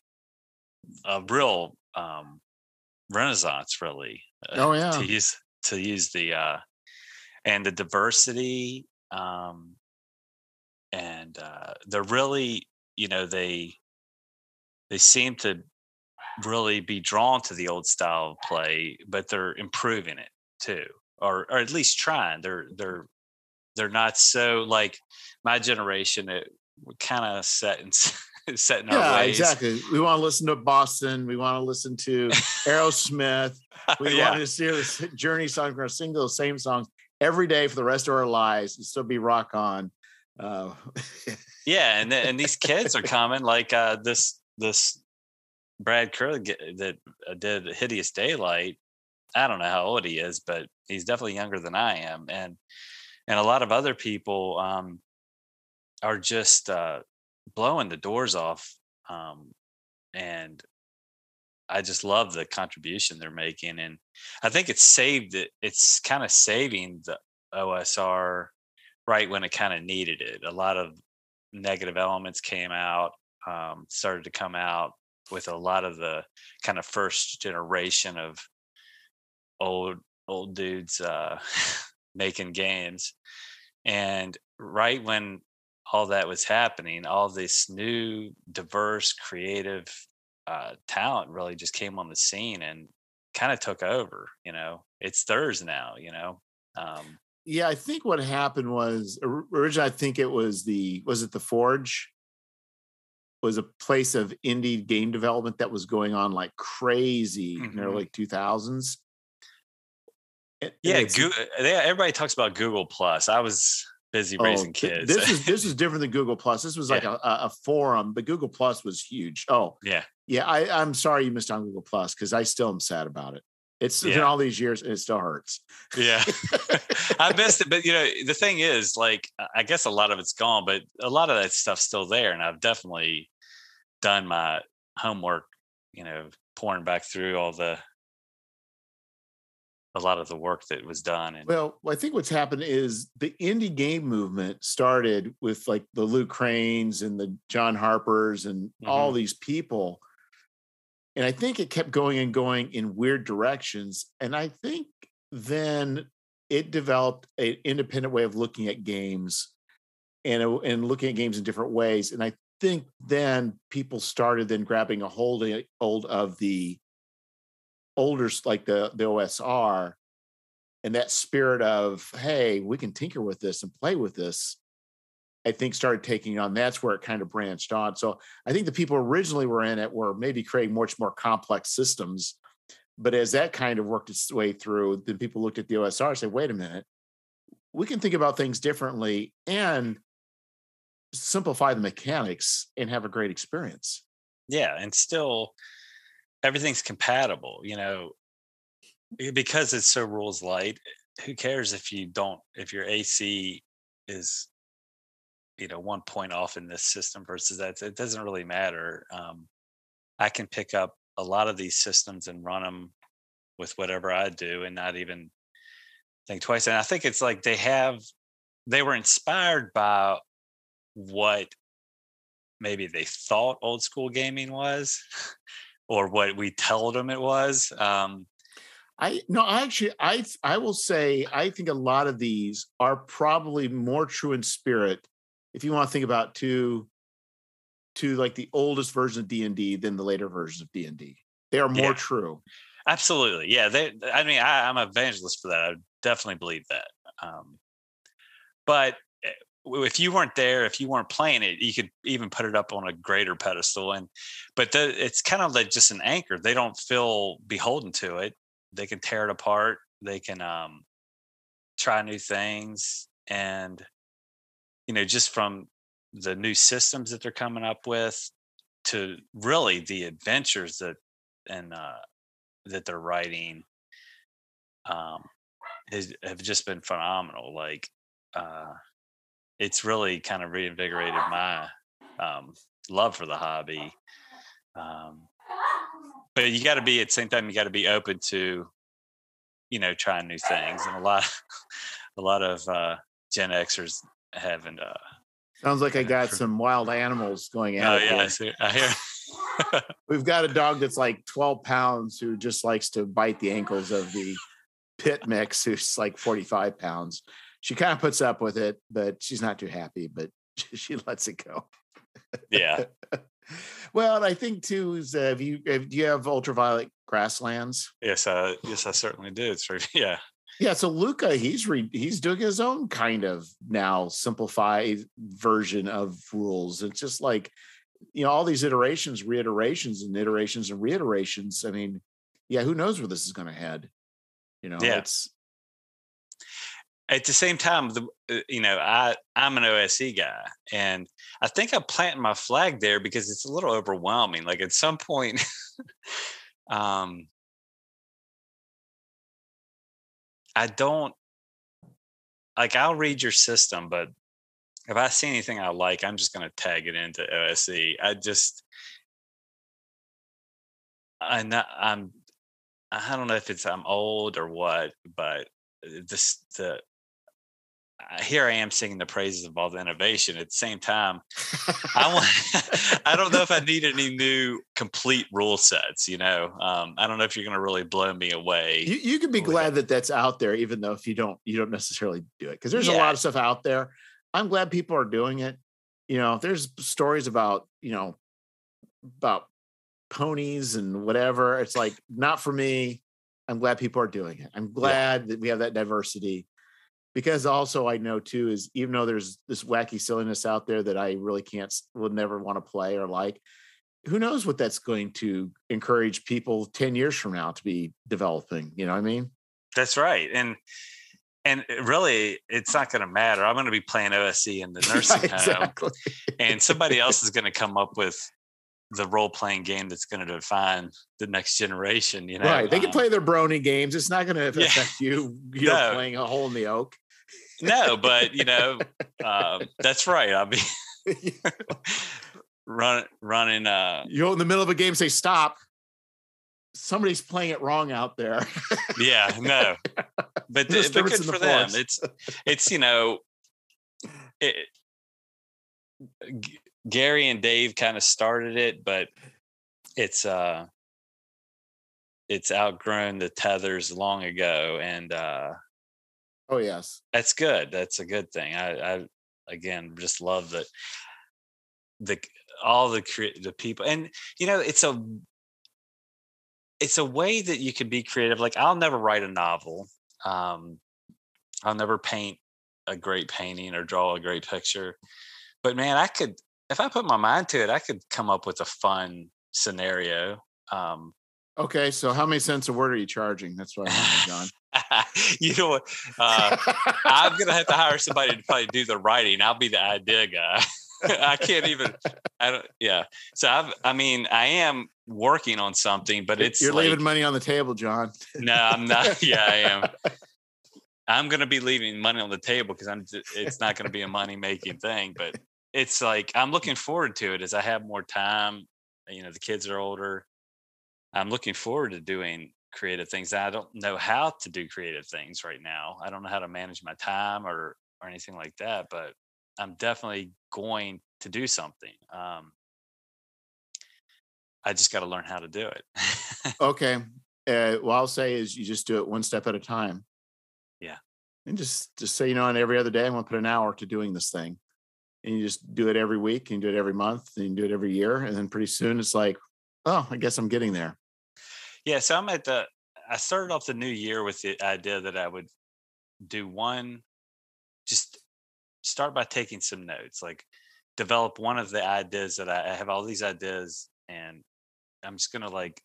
a real um, renaissance, really. Uh, oh yeah, to use to use the uh, and the diversity, um, and uh, they're really, you know, they they seem to really be drawn to the old style of play, but they're improving it too, or or at least trying. They're they're they're not so like my generation. It kind of set in (laughs) set in yeah, our ways. exactly. We want to listen to Boston. We want to listen to Aerosmith. (laughs) We yeah. want to hear the Journey song. We're going to sing those same songs every day for the rest of our lives and still be rock on. Uh, (laughs) yeah, and and these kids are coming like uh, this this Brad Kerr that uh, did Hideous Daylight. I don't know how old he is, but he's definitely younger than I am, and and a lot of other people um, are just uh, blowing the doors off. Um, and I just love the contribution they're making. And I think it's saved it. It's kind of saving the OSR right when it kind of needed it. A lot of negative elements came out, um, started to come out with a lot of the kind of first generation of old old dudes uh, (laughs) making games. And right when all that was happening, all this new, diverse, creative uh, talent really just came on the scene and kind of took over. You know, it's theirs now. You know. Um, yeah, I think what happened was originally. I think it was the was it the Forge was a place of indie game development that was going on like crazy mm-hmm. in the early 2000s yeah, Google, they, everybody talks about Google Plus. I was busy oh, raising kids. This is (laughs) this is different than Google Plus. This was like yeah. a, a forum, but Google Plus was huge. Oh, yeah, yeah. I, I'm sorry you missed on Google Plus because I still am sad about it. It's yeah. been all these years and it still hurts. Yeah, (laughs) I missed it, but you know the thing is, like, I guess a lot of it's gone, but a lot of that stuff's still there, and I've definitely done my homework. You know, pouring back through all the a lot of the work that was done. And well, I think what's happened is the indie game movement started with like the Luke Cranes and the John Harpers and mm-hmm. all these people. And I think it kept going and going in weird directions. And I think then it developed an independent way of looking at games and, and looking at games in different ways. And I think then people started then grabbing a hold, hold of the older like the the OSR and that spirit of hey we can tinker with this and play with this I think started taking on that's where it kind of branched on. So I think the people originally were in it were maybe creating much more complex systems but as that kind of worked its way through then people looked at the OSR and said wait a minute. We can think about things differently and simplify the mechanics and have a great experience. Yeah and still everything's compatible you know? Because it's so rules light who cares if you don't if your ac is you know one point off in this system versus that it doesn't really matter um, i can pick up a lot of these systems and run them with whatever i do and not even think twice and i think it's like they have they were inspired by what maybe they thought old school gaming was (laughs) or what we told them it was. Um, I no, I actually I I will say I think a lot of these are probably more true in spirit. If you want to think about two, to like the oldest version of D and D than the later versions of D and D, they are more yeah. true. Absolutely, yeah. They, I mean, I, am an evangelist for that. I definitely believe that. Um, but if you weren't there, if you weren't playing it, you could even put it up on a greater pedestal. And but the, it's kind of like just an anchor. They don't feel beholden to it. They can tear it apart. They can um, try new things, and you know, just from the new systems that they're coming up with to really the adventures that and uh, that they're writing um, has, have just been phenomenal. Like. Uh, it's really kind of reinvigorated my um, love for the hobby. Um, but you got to be at the same time you got to be open to you know trying new things and a lot (laughs) a lot of uh gen xers haven't uh sounds like i got some wild animals going out oh yeah I, I hear (laughs) we've got a dog that's like 12 pounds who just likes to bite the ankles of the pit mix who's like 45 pounds she kind of puts up with it, but she's not too happy, but (laughs) she lets it go. Yeah. (laughs) well, I think too is uh, have you do you have ultraviolet grasslands? Yes, uh, yes, I certainly do. It's (laughs) yeah. Yeah, so Luka, he's re- he's doing his own kind of now simplified version of rules. It's just like you know all these iterations, reiterations, and iterations and reiterations. I mean, yeah, who knows where this is going to head? You know, yeah. it's at the same time, the uh, you know, I I'm an OSE guy, and I think I'm planting my flag there because it's a little overwhelming. Like at some point, (laughs) um, I don't like. I'll read your system, but if I see anything I like, I'm just going to tag it into OSE. I just, I'm not, I'm, I don't know if it's I'm old or what, but this the here I am singing the praises of all the innovation. At the same time, (laughs) I want, (laughs) I don't know if I need any new complete rule sets. You know, um, I don't know if you're going to really blow me away. You, you can be glad that that's out there, even though if you don't, you don't necessarily do it because there's yeah. a lot of stuff out there. I'm glad people are doing it. You know, there's stories about you know about ponies and whatever. It's like not for me. I'm glad people are doing it. I'm glad yeah. that we have that diversity because also I know too is even though there's this wacky silliness out there that I really can't would never want to play or like, who knows what that's going to encourage people 10 years from now to be developing, you know what I mean? That's right. And and really it's not going to matter. I'm going to be playing OSE in the (laughs) nursing yeah, exactly. home and somebody else (laughs) is going to come up with the role playing game that's going to define the next generation. You know, right? They can um, play their brony games. It's not going to affect yeah. you. (laughs) You no. know, playing a hole in the oak no, but you know, uh, that's right. I mean, (laughs) (laughs) run, running. Uh, You're in the middle of a game, say stop. Somebody's playing it wrong out there. yeah, no, but, (laughs) but good for the them. It's it's you know, it, Gary and Dave kind of started it, but it's uh it's outgrown the tethers long ago and uh Oh yes, that's good. That's a good thing. I, I again just love that the all the the people and you know it's a it's a way that you can be creative. Like I'll never write a novel. Um, I'll never paint a great painting or draw a great picture. But man, I could if I put my mind to it, I could come up with a fun scenario. Um, okay, so how many cents a word are you charging? That's what I want, John. (laughs) you know what? Uh, I'm gonna have to hire somebody to probably do the writing. I'll be the idea guy. (laughs) I can't even. I don't. Yeah. So I've. I mean, I am working on something, but it's. You're like, leaving money on the table, John. no, I'm not. (laughs) Yeah, I am. I'm gonna be leaving money on the table because I'm. It's not gonna be a money making thing, but it's like I'm looking forward to it as I have more time. You know, the kids are older. I'm looking forward to doing creative things. I don't know how to do creative things right now. I don't know how to manage my time or or anything like that, but I'm definitely going to do something. Um, I just got to learn how to do it. (laughs) okay. Uh, what I'll say is you just do it one step at a time. Yeah. And just just say, you know, and every other day I'm gonna put an hour to doing this thing. And you just do it every week and you do it every month and you do it every year. And then pretty soon it's like, oh, I guess I'm getting there. Yeah, so I'm at the. I started off the new year with the idea that I would do one, just start by taking some notes, like develop one of the ideas that I, I have all these ideas, and I'm just gonna like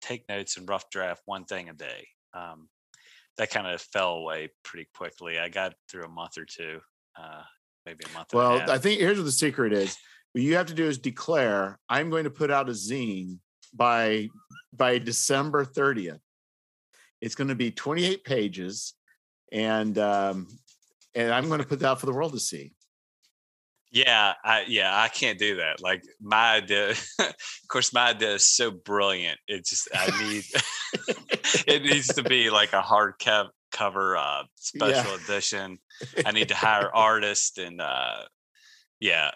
take notes and rough draft one thing a day. Um, that kind of fell away pretty quickly. I got through a month or two, uh, maybe a month. Well, I think here's what the secret is. What you have to do is declare, I'm going to put out a zine by by December 30th. It's going to be 28 pages, and um, and I'm going to put that out for the world to see. Yeah, I yeah, I can't do that. Like my idea, (laughs) of course, my idea is so brilliant. It just I need (laughs) it needs to be like a hard cover uh, special yeah. edition. I need to hire (laughs) artists and uh, yeah,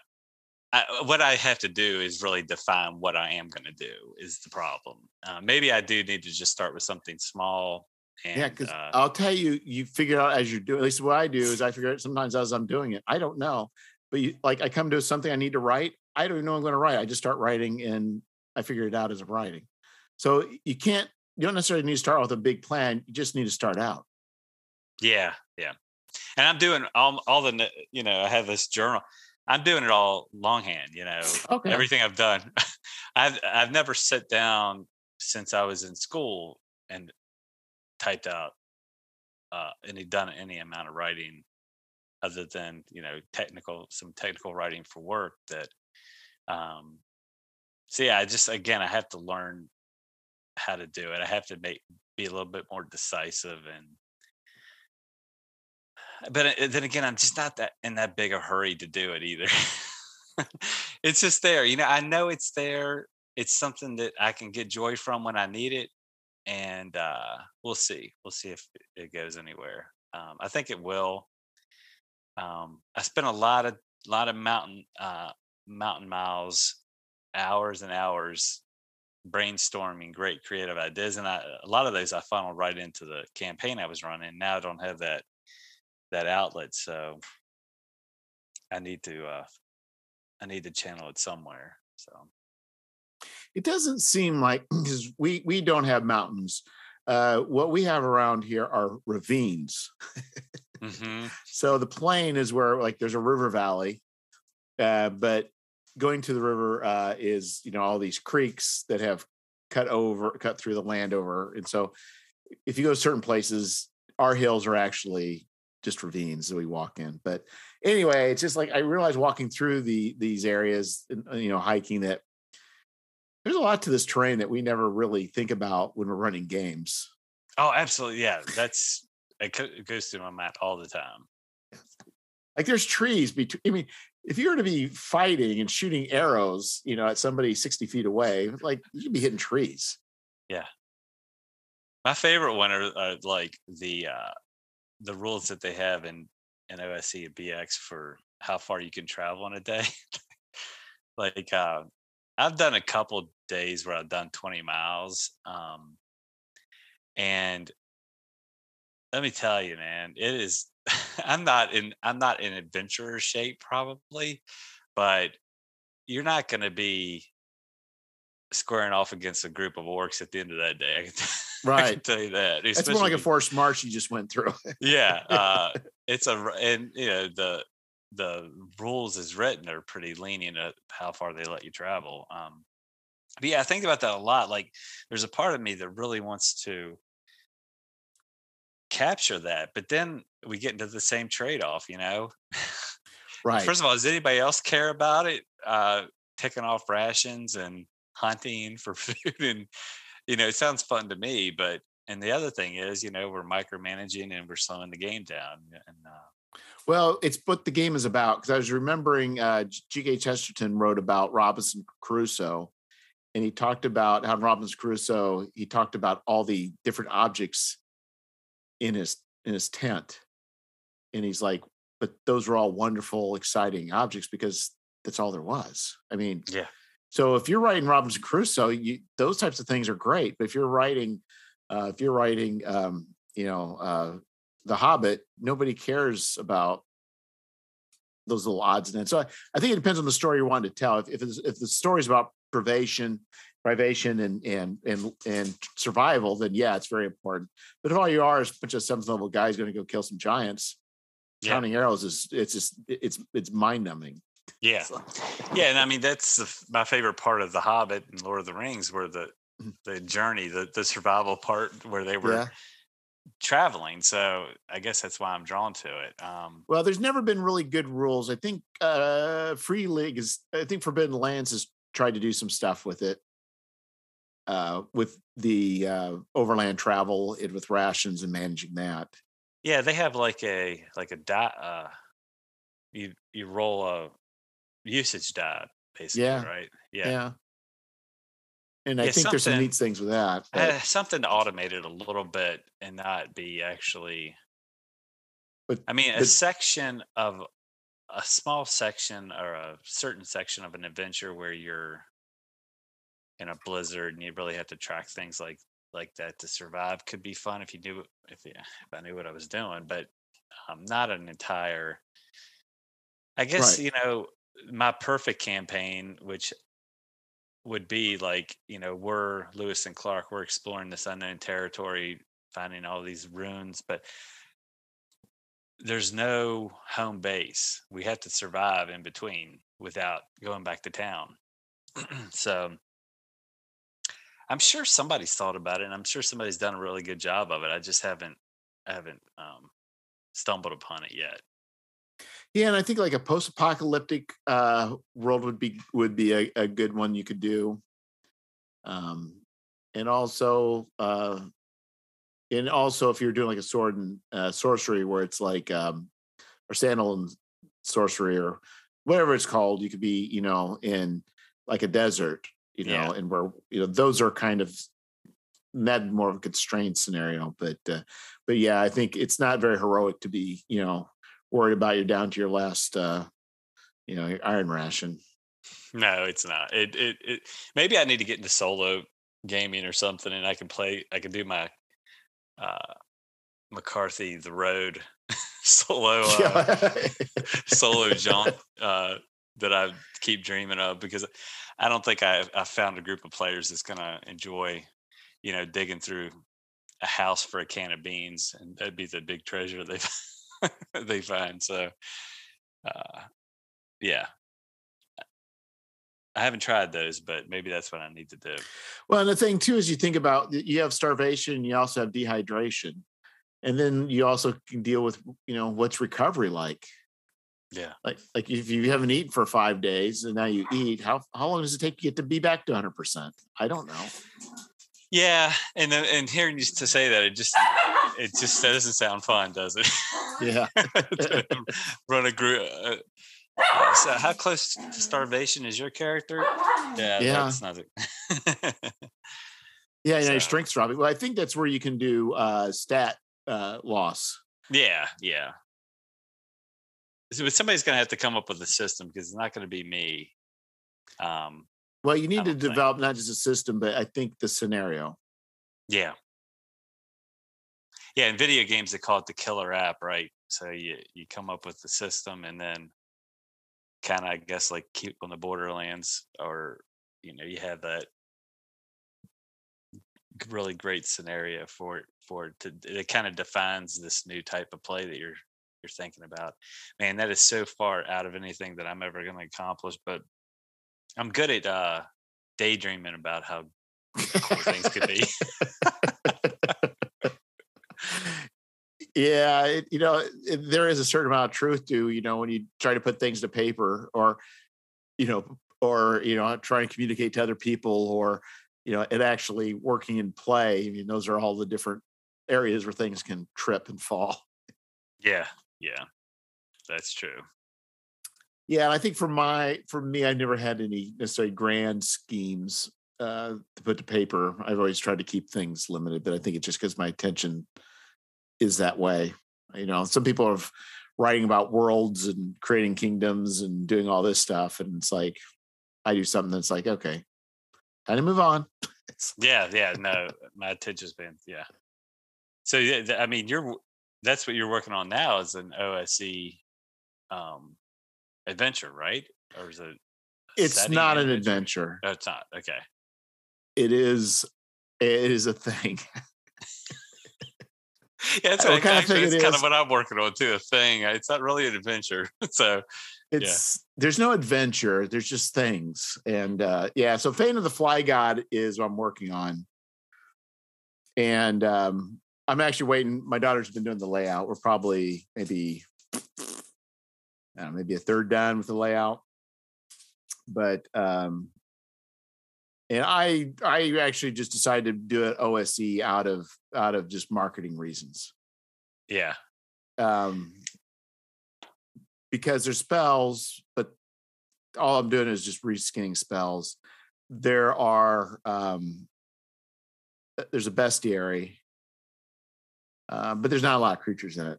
I, uh, what I have to do is really define what I am going to do is the problem. Uh, maybe I do need to just start with something small. And, yeah, because uh, I'll tell you, you figure out as you do. At least what I do is I figure out sometimes as I'm doing it. I don't know, but you, like I come to something I need to write. I don't even know I'm going to write. I just start writing, and I figure it out as I'm writing. So you can't. You don't necessarily need to start with a big plan. You just need to start out. Yeah, yeah. And I'm doing all all the you know I have this journal I'm doing it all longhand, you know. Okay. Everything I've done. (laughs) I've I've never sat down since I was in school and typed out uh any done any amount of writing other than, you know, technical some technical writing for work that um so yeah, I just again I have to learn how to do it. I have to make be a little bit more decisive and but uh, then again, I'm just not that in that big a hurry to do it either. (laughs) it's just there, you know. I know it's there. It's something that I can get joy from when I need it, and uh, we'll see. We'll see if it goes anywhere. Um, I think it will. Um, I spent a lot of lot of mountain uh, mountain miles, hours and hours brainstorming great creative ideas, and I, a lot of those I funneled right into the campaign I was running. Now I don't have that that outlet, so I need to uh, I need to channel it somewhere. So it doesn't seem like (clears throat) because we we don't have mountains. Uh, what we have around here are ravines. mm-hmm. (laughs) So the plain is where like there's a river valley, uh, but going to the river uh, is you know all these creeks that have cut over cut through the land over, and so if you go to certain places, our hills are actually just ravines that we walk in. But anyway, it's just like I realized walking through the these areas, uh, you know, hiking that there's a lot to this terrain that we never really think about when we're running games. Oh, absolutely. Yeah. That's it goes through my mind all the time. Like there's trees between, I mean, if you were to be fighting and shooting arrows, you know, at somebody 60 feet away, like you'd be hitting trees. Yeah. My favorite one are, are like the uh the rules that they have in in OSE and BX for how far you can travel in a day. (laughs) like uh I've done a couple days where I've done 20 miles. Um, and let me tell you, man, it is (laughs) I'm not in I'm not in adventurer shape probably, but you're not gonna be squaring off against a group of orcs at the end of that day. I can, right. (laughs) I can tell you that. It's more like a forced march you just went through. (laughs) yeah. Uh, (laughs) it's a and you know the the rules as written are pretty lenient at how far they let you travel. Um, but yeah, I think about that a lot. Like, there's a part of me that really wants to capture that, but then we get into the same trade off, you know? Right. First of all, does anybody else care about it? Uh, taking off rations and hunting for (laughs) food, and you know, it sounds fun to me, but and the other thing is, you know, we're micromanaging and we're slowing the game down, and uh, well, it's what the game is about because I was remembering uh, G.K. Chesterton wrote about Robinson Crusoe, and he talked about how Robinson Crusoe he talked about all the different objects in his in his tent, and he's like, but those were all wonderful, exciting objects because that's all there was. I mean, yeah. So if you're writing Robinson Crusoe, you, those types of things are great. But if you're writing, uh, if you're writing, um, you know, uh, the Hobbit, nobody cares about those little odds and ends. So I, I, think it depends on the story you want to tell. If if, if the story is about privation, privation and and and and survival, then yeah, it's very important. But if all you are is a bunch of seventh level guys going to go kill some giants, yeah. counting arrows is it's just it's it's mind numbing. Yeah, so. yeah, and I mean that's the, my favorite part of the Hobbit and Lord of the Rings, where the (clears throat) the journey, the the survival part, where they were. Yeah traveling. So I guess that's why I'm drawn to it. Um, well, there's never been really good rules. I think uh, Free League is. I think Forbidden Lands has tried to do some stuff with it, uh, with the uh, overland travel, and with rations and managing that. Yeah, they have like a like a die. Uh, you you roll a usage die basically, yeah. right? Yeah. Yeah and I yeah, think there's some neat things with that. Uh, (laughs) something to automate it a little bit and not be actually. But I mean, but, a section of a small section or a certain section of an adventure where you're in a blizzard and you really have to track things like like that to survive could be fun if you knew if if I knew what I was doing, but um, not an entire. I guess right. you know my perfect campaign, which would be like you know we're lewis and clark we're exploring this unknown territory finding all these ruins but there's no home base. We have to survive in between without going back to town. (clears throat) So i'm sure somebody's thought about it and i'm sure somebody's done a really good job of it. I just haven't I haven't um, stumbled upon it yet yeah, and I think like a post-apocalyptic uh, world would be would be a, a good one you could do. Um, and also, uh, and also if you're doing like a sword and uh, sorcery where it's like um or sandal and sorcery or whatever it's called you could be you know in like a desert you know Yeah. and where you know those are kind of that more of a constrained scenario but uh, but yeah i think it's not very heroic to be you know worried about you're down to your last uh you know your iron ration No, it's not. It, it it maybe I need to get into solo gaming or something, and I can play. I can do my uh, McCarthy the Road (laughs) solo (laughs) uh, solo (laughs) jaunt uh, that I keep dreaming of because I don't think I I found a group of players that's gonna enjoy, you know, digging through a house for a can of beans, and that'd be the big treasure they (laughs) they find. So, uh, yeah. I haven't tried those, but maybe that's what I need to do. Well, and the thing too is you think about you have starvation, you also have dehydration, and then you also can deal with you know what's recovery like. Yeah. Like like if you haven't eaten for five days and now you eat, how how long does it take to get to be back to 100 percent? I don't know. Yeah, and then and hearing you to say that, it just it just doesn't sound fun, does it? (laughs) Yeah, (laughs) Run a group. Uh, so how close to starvation is your character? Yeah, Yeah. that's not it. (laughs) yeah, yeah. Your strength's dropping. Well, I think that's where you can do uh stat uh loss. yeah, yeah. But somebody's gonna have to come up with a system because it's not gonna be me. Um, Well, you need to don't think. develop not just a system, but I think the scenario. Yeah. Yeah, in video games they call it the killer app, right? So you you come up with the system and then kind of I guess like keep on the Borderlands or you know, you have that really great scenario for it for it to it kind of defines this new type of play that you're you're thinking about. Man, that is so far out of anything that I'm ever going to accomplish, but I'm good at uh daydreaming about how cool things could be. (laughs) (laughs) yeah it, you know it, there is a certain amount of truth to you know when you try to put things to paper or you know or you know try and communicate to other people or you know it actually working in play i mean those are all the different areas where things can trip and fall. Yeah, yeah, that's true. yeah and i think for my for me i never had any necessarily grand schemes uh to put to paper. I've always tried to keep things limited but i think it's just because my attention is that way you know some people are writing about worlds and creating kingdoms and doing all this stuff and it's like i do something that's like okay time to move on (laughs) Yeah, yeah, no, my attention span, yeah. So yeah, I mean, you're that's what you're working on now is an OSE um adventure, right? Or is it? it's not an adventure Oh, it's not. Okay. it is it is a thing (laughs) (laughs) Yeah, it's What kind of actually, it's kind of what I'm working on too. A thing. It's not really an adventure. (laughs) so it's there's no adventure there's just things and uh yeah so fane of the fly god is what i'm working on and um i'm actually waiting my daughter's been doing the layout we're probably maybe I don't know, maybe a third done with the layout but um and i i actually just decided to do it ose out of out of just marketing reasons yeah, um, because there's spells, but all I'm doing is just reskinning spells. There are um, uh, there's a bestiary, uh, but there's not a lot of creatures in it.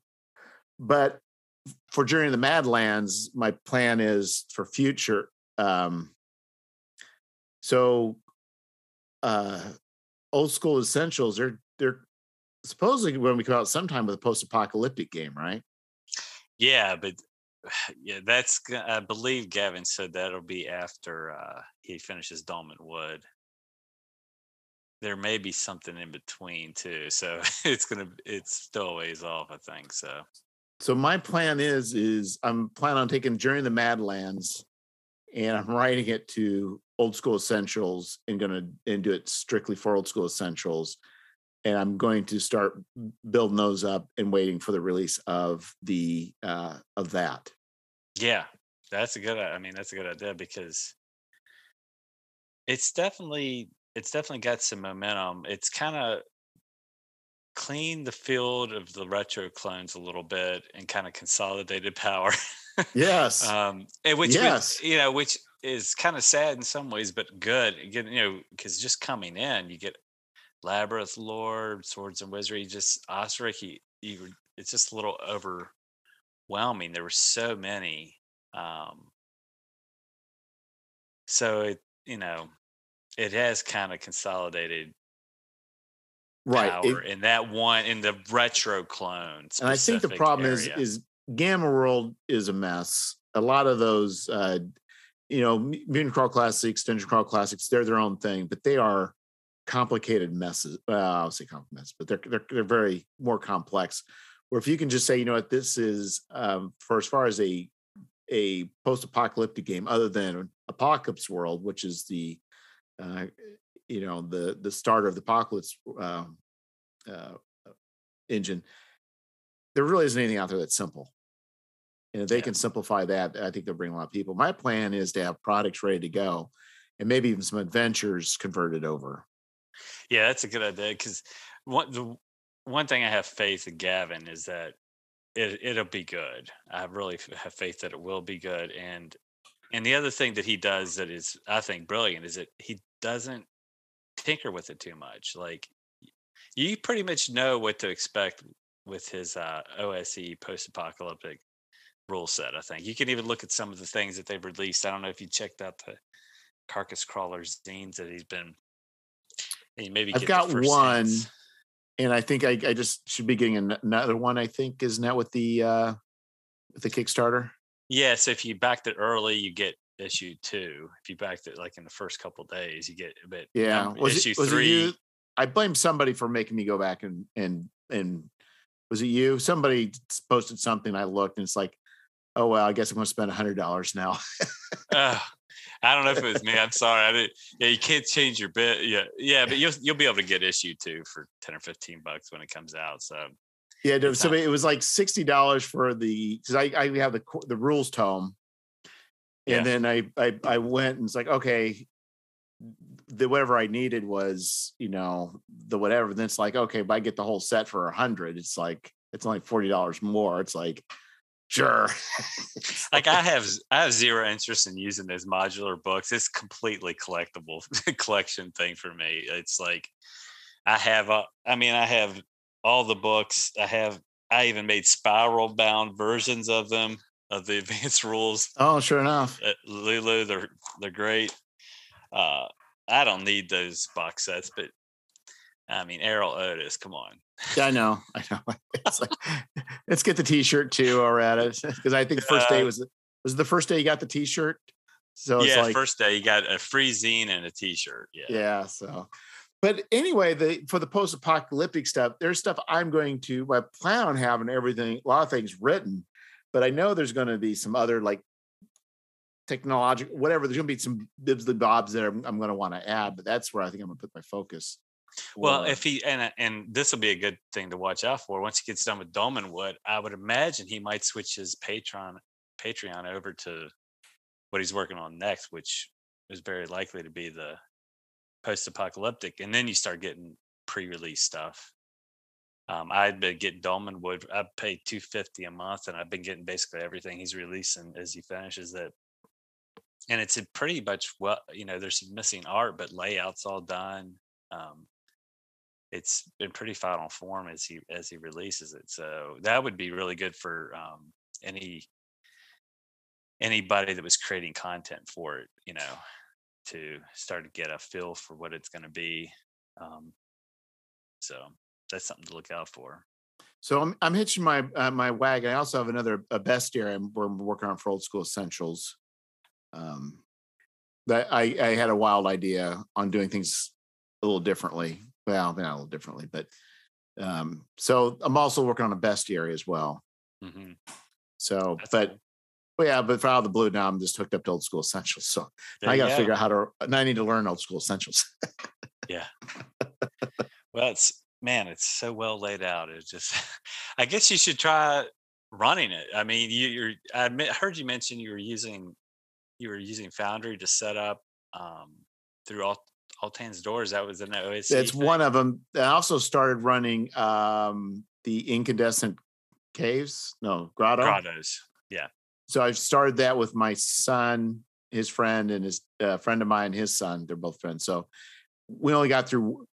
But for Journey of the Madlands, my plan is for future. Um, so, uh, old school essentials. They're they're supposedly when we come out sometime with a post-apocalyptic game, right? yeah, but (sighs) yeah, that's. I believe Gavin said that'll be after uh he finishes Dolmenwood. There may be something in between too, so (laughs) it's gonna. It's still a ways off, I think. So So my plan is is I'm planning on taking Journey of the Madlands and I'm writing it to old school essentials and gonna and do it strictly for old school essentials. And I'm going to start building those up and waiting for the release of the uh of that. Yeah, that's a good. I mean, that's a good idea because it's definitely it's definitely got some momentum. It's kind of cleaned the field of the retro clones a little bit and kind of consolidated power. (laughs) Yes. um, and which, Yes. you know, which is kind of sad in some ways, but good. Again, you know, because just coming in, you get Labyrinth Lord, Swords and Wizardry, just Osric. You, you, it's just a little overwhelming. There were so many. Um, so it, you know, it has kind of consolidated right. It- power in that one in the retro clone. and I think the problem area. is is Gamma World is a mess. A lot of those, uh, you know, Mutant Crawl Classics, Dungeon Crawl Classics, they're their own thing, but they are complicated messes. Well, I'll say complicated, but they're they're they're very more complex. Where if you can just say, you know what, this is um, for as far as a a post-apocalyptic game, other than Apocalypse World, which is the uh, you know the the starter of the Apocalypse um, uh, engine, there really isn't anything out there that's simple. And if they Yeah. can simplify that, I think they'll bring a lot of people. My plan is to have products ready to go and maybe even some adventures converted over. Yeah, that's a good idea because one the one thing I have faith in Gavin is that it it'll be good. I really have faith that it will be good. And and the other thing that he does that is I think brilliant is that he doesn't tinker with it too much. Like you pretty much know what to expect with his uh, OSE post-apocalyptic rule set. I think you can even look at some of the things that they've released. I don't know if you checked out the carcass crawler zines that he's been. and maybe I've got one. And I think I, I just should be getting another one. I think isn't that with the uh with the Kickstarter? Yeah, so if you backed it early, you get issue two. If you backed it like in the first couple days, you get a bit. Yeah. number- Was issue it, was three. it you? I blame somebody for making me go back and and and was it you? Somebody posted something. I looked and it's like, oh well, I guess I'm going to spend a hundred dollars now. (laughs) Ugh, I don't know if it was me. I'm sorry. I didn't. Yeah, you can't change your bit. Yeah, yeah, but you'll you'll be able to get issue two for ten or fifteen bucks when it comes out. So Yeah, no, so it was like sixty dollars for the because I I have the the rules tome, Yeah. and then I I I went and it's like okay, the whatever I needed was you know the whatever. Then it's like okay, if I get the whole set for a hundred, it's like it's only forty dollars more. It's like sure, (laughs) like I have i have zero interest in using those modular books. It's completely collectible (laughs) collection thing for me. It's like I have uh, I mean I have all the books. I have I even made spiral bound versions of them of the (laughs) advanced rules. oh sure enough. at Lulu. They're they're great. Uh, I don't need those box sets, but I mean Erol Otus, come on. Yeah, I know, I know. (laughs) It's like, (laughs) let's get the T-shirt too, or at it because I think the first day was was the first day you got the T-shirt. So it's yeah, like first day you got a free zine and a T-shirt. Yeah, yeah so but anyway the for the post-apocalyptic stuff there's stuff i'm going to i plan on having everything a lot of things written but i know there's going to be some other like technological whatever there's going to be some bibs and bobs that i'm, I'm going to want to add but that's where i think i'm going to put my focus Well, if he and and this will be a good thing to watch out for once he gets done with Dolmenwood, I would imagine he might switch his Patreon Patreon over to what he's working on next, which is very likely to be the post-apocalyptic, and then you start getting pre-release stuff. Um, I'd been getting Dolmenwood. I paid two fifty a month, and I've been getting basically everything he's releasing as he finishes it. And it's a pretty much well, you know, there's some missing art, but layouts all done. Um, it's been pretty final form as he as he releases it. So that would be really good for um, any anybody that was creating content for it, you know, to start to get a feel for what it's going to be. Um, so that's something to look out for. so i'm, I'm hitching my uh, my wagon i also have another a bestiary i'm, we're working on for old school essentials um that i i had a wild idea on doing things a little differently well not a little differently but um so i'm also working on a bestiary as well hmm so That's but cool. well, yeah but for out of the blue now i'm just hooked up to old school essentials so i gotta figure out how to now i need to learn old school essentials yeah. (laughs) Well, it's man, it's so well laid out. It's just, (laughs) I guess you should try running it. I mean, you, you're. I heard you mention you were using, you were using Foundry to set up um, through All Hands Doors. That was an OSE. That's thing? one of them. I also started running um, the incandescent caves. No, grotto. Grottos. Yeah. So I've started that with my son, his friend, and his uh, friend of mine, his son. They're both friends. So we only got through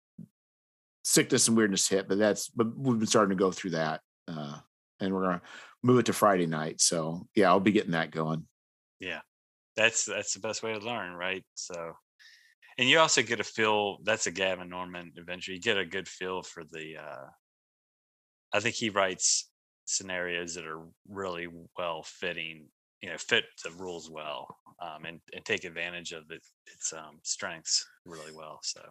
sickness and weirdness hit, but that's but we've been starting to go through that, uh, and we're gonna move it to Friday night. So yeah, I'll be getting that going. Yeah. That's that's the best way to learn, right? So and you also get a feel that's a Gavin Norman adventure. You get a good feel for the uh I think he writes scenarios that are really well fitting, you know, fit the rules well, um, and, and take advantage of it, its um, strengths really well. So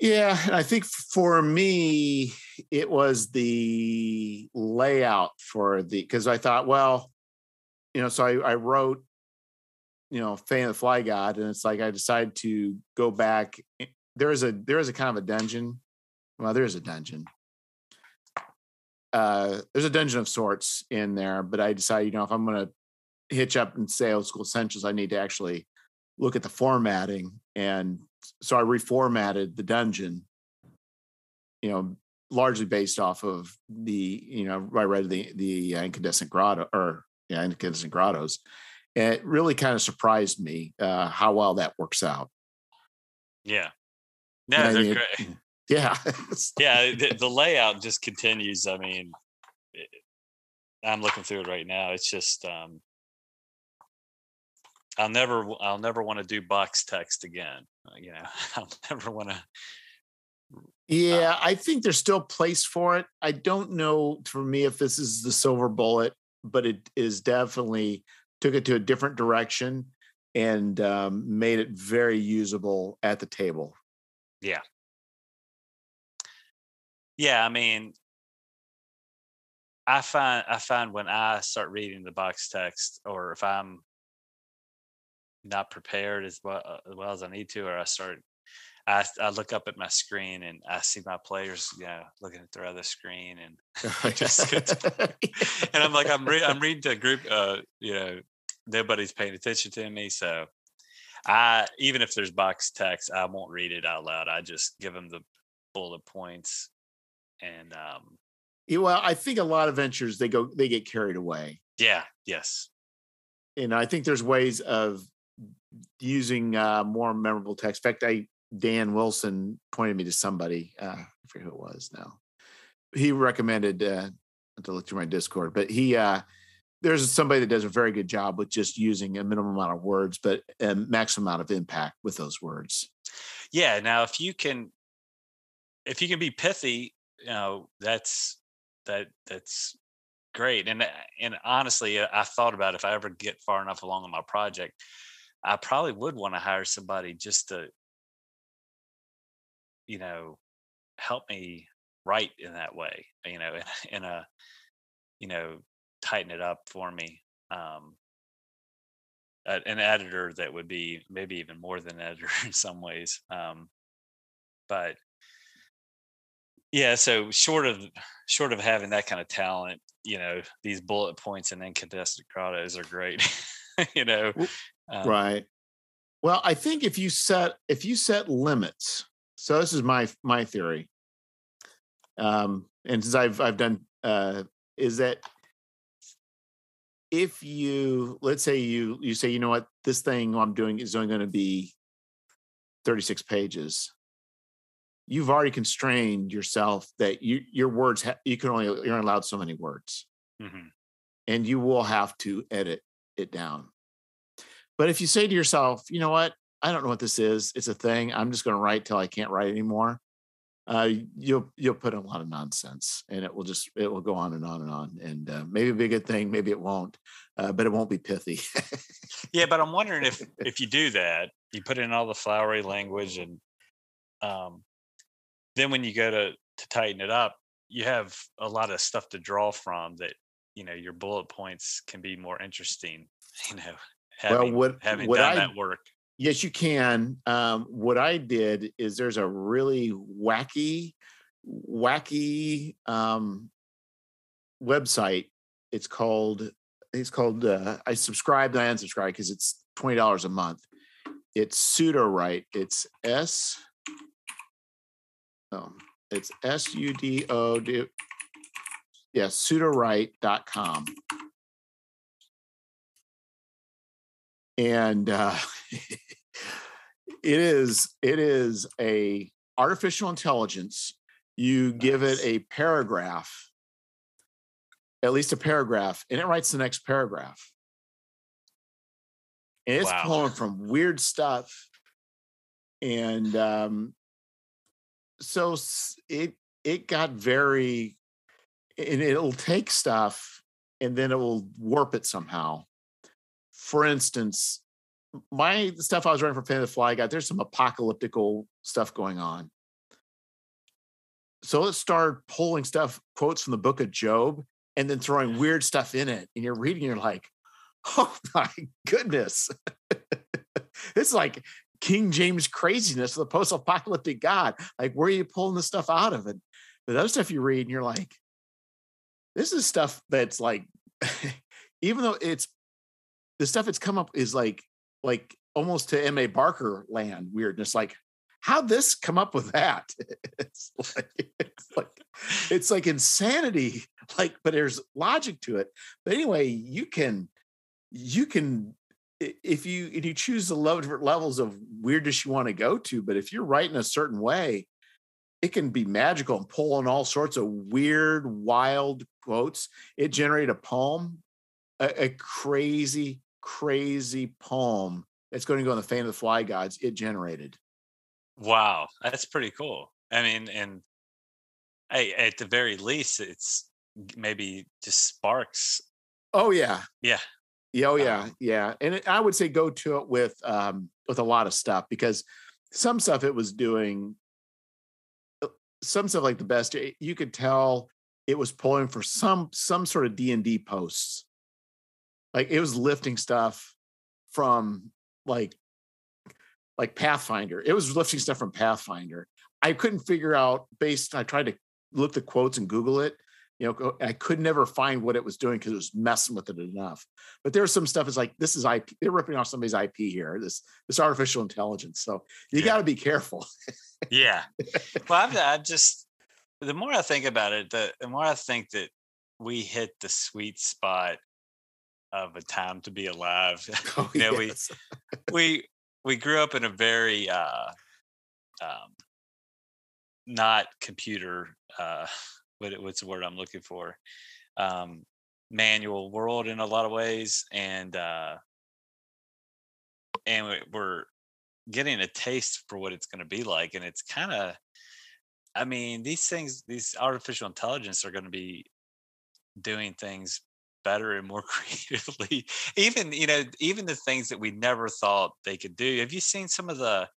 Yeah, I think for me, it was the layout for the because I thought, well, you know, so I, I wrote, you know, Fane of the Fly God, and it's like I decided to go back. eh, There is a there is a kind of a dungeon. Well, there is a dungeon. Uh, there's a dungeon of sorts in there, but I decided, you know, if I'm going to hitch up and say old school essentials, I need to actually look at the formatting and so I reformatted the dungeon, you know, largely based off of the, you know, I read the the incandescent grotto or yeah, incandescent grottos. And it really kind of surprised me uh, how well that works out. yeah. No, I they're mean, great. Yeah. (laughs) yeah the, the layout just continues i mean it- i'm looking through it right now it's just um i'll never i'll never want to do box text again uh, you know (laughs) i'll never want to Yeah, I think there's still place for it. I don't know for me if this is the silver bullet, but it is definitely took it to a different direction and um, made it very usable at the table. yeah Yeah, i mean i find i find when i start reading the box text or if i'm not prepared as well, uh, as well as i need to or i start I, I look up at my screen and I see my players, you know, looking at their other screen, and (laughs) (laughs) Just (laughs) and I'm like, I'm re- I'm reading to a group, uh, you know, nobody's paying attention to me, so I even if there's box text, I won't read it out loud. I just give them the bullet points, and um, Yeah, well, I think a lot of ventures they go they get carried away. yeah, yes, And I think there's ways of using uh, more memorable text. In fact, I Dan Wilson pointed me to somebody. Uh, I forget who it was now. He recommended uh, to look through my Discord, but he uh, there's somebody that does a very good job with just using a minimum amount of words, but a maximum amount of impact with those words. yeah. Now, if you can, if you can be pithy, you know, that's that that's great. And uh, and honestly, uh, I thought about if I ever get far enough along in my project, I probably would want to hire somebody just to, you know, help me write in that way. You know, (laughs) in a, you know, tighten it up for me. Um, an editor that would be maybe even more than an editor (laughs) in some ways. Um, but yeah, so short of short of having that kind of talent, you know, these bullet points and incandescent grottos are great. (laughs) you know, um, right. Well, I think if you set if you set limits, so this is my my theory. Um, and since I've I've done uh, is that if you let's say you you say you know what? This thing I'm doing is only going to be 36 pages. You've already constrained yourself that you your words ha- you can only you're allowed so many words. Mhm, and you will have to edit it down. But if you say to yourself you know what? I don't know what this is. It's a thing. I'm just going to write till i can't write anymore uh, you'll you'll put in a lot of nonsense and it will just it will go on and on and on and uh, maybe it'll be a good thing maybe it won't uh, but it won't be pithy Yeah, but I'm (laughs) wondering if if you do that, you put in all the flowery language, and um, then when you go to to tighten it up, you have a lot of stuff to draw from. That you know your bullet points can be more interesting. You know, having, what- having what done I- that work. Yes, you can. Um, what I did is there's a really wacky, wacky um, website. It's called. It's called. Uh, I subscribed. I unsubscribed because it's twenty dollars a month. It's Sudowrite. It's S Um, it's S U D O D. Yeah, sudowrite.com. And uh, (laughs) it is it is a artificial intelligence. You give it a paragraph, at least a paragraph, and it writes the next paragraph. And it's Wow. pulling from weird stuff. And um, so it it got very and it'll take stuff and then it will warp it somehow. For instance, my the stuff I was writing for Fane of the Fly God, there's some apocalyptical stuff going on. So let's start pulling stuff, quotes from the book of Job, and then throwing weird stuff in it. And you're reading, you're like, oh (laughs) my goodness. (laughs) it's like King James craziness of the post-apocalyptic God. Like, where are you pulling the stuff out of it? The other stuff you read, and you're like, this is stuff that's like, (laughs) even though it's the stuff that's come up is like, like almost to M.A. Barker land weirdness. Like, how'd this come up with that? (laughs) it's like, it's like, it's like insanity. (laughs) Like, but there's logic to it. But anyway, you can, you can, if you if you choose the different levels of weirdness you want to go to, but if you're writing a certain way, it can be magical and pull in all sorts of weird, wild quotes. It generated a poem, a, a crazy, crazy poem that's going to go in the Fane of the Fly Gods. It generated. Wow, that's pretty cool. I mean, and I, at the very least, it's maybe just sparks. Oh yeah, Yeah, Yeah, oh Um, yeah, yeah. And it, I would say go to it with um with a lot of stuff because some stuff it was doing uh, some stuff like the best you could tell it was pulling for some some sort of D&D posts. Like it was lifting stuff from like like Pathfinder. It was lifting stuff from Pathfinder. I couldn't figure out based I tried to look the quotes and Google it. You know, I could never find what it was doing because it was messing with it enough. But there's some stuff is like this is IP. They're ripping off somebody's IP here. This this artificial intelligence. So you Yeah. got to be careful. yeah. well, I've, I've just the more I think about it, the, the more I think that we hit the sweet spot of a time to be alive. (laughs) (laughs) Oh, You know, we- (laughs) we we grew up in a very uh, um, not computer. Uh, (sighs) what what's the word I'm looking for? Um, manual world in a lot of ways, and uh, and we're getting a taste for what it's going to be like, and it's kind of. I mean, these things, these artificial intelligence are going to be doing things better and more (laughs) creatively. Even you know even the things that we never thought they could do. Have you seen some of the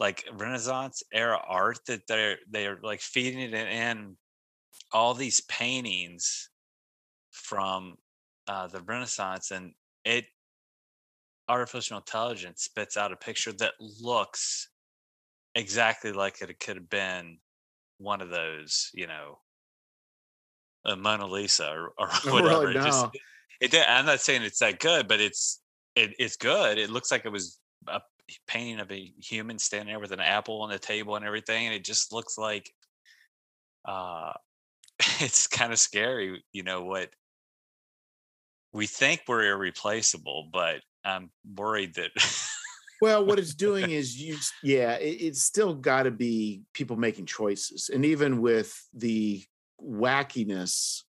like renaissance era art that they're they're like feeding it in all these paintings from uh, the renaissance and it artificial intelligence spits out a picture that looks exactly like it could have been one of those you know a Mona Lisa or, or (laughs) Oh, whatever. really? It just, No. it, I'm not saying it's that good, but it's it, it's good. It looks like it was a painting of a human standing there with an apple on the table and everything, and it just looks like uh (laughs) it's kind of scary, you know what we think we're irreplaceable, but I'm worried that well, what it's doing (laughs) is you, yeah, it, it's still got to be people making choices, and even with the wackiness,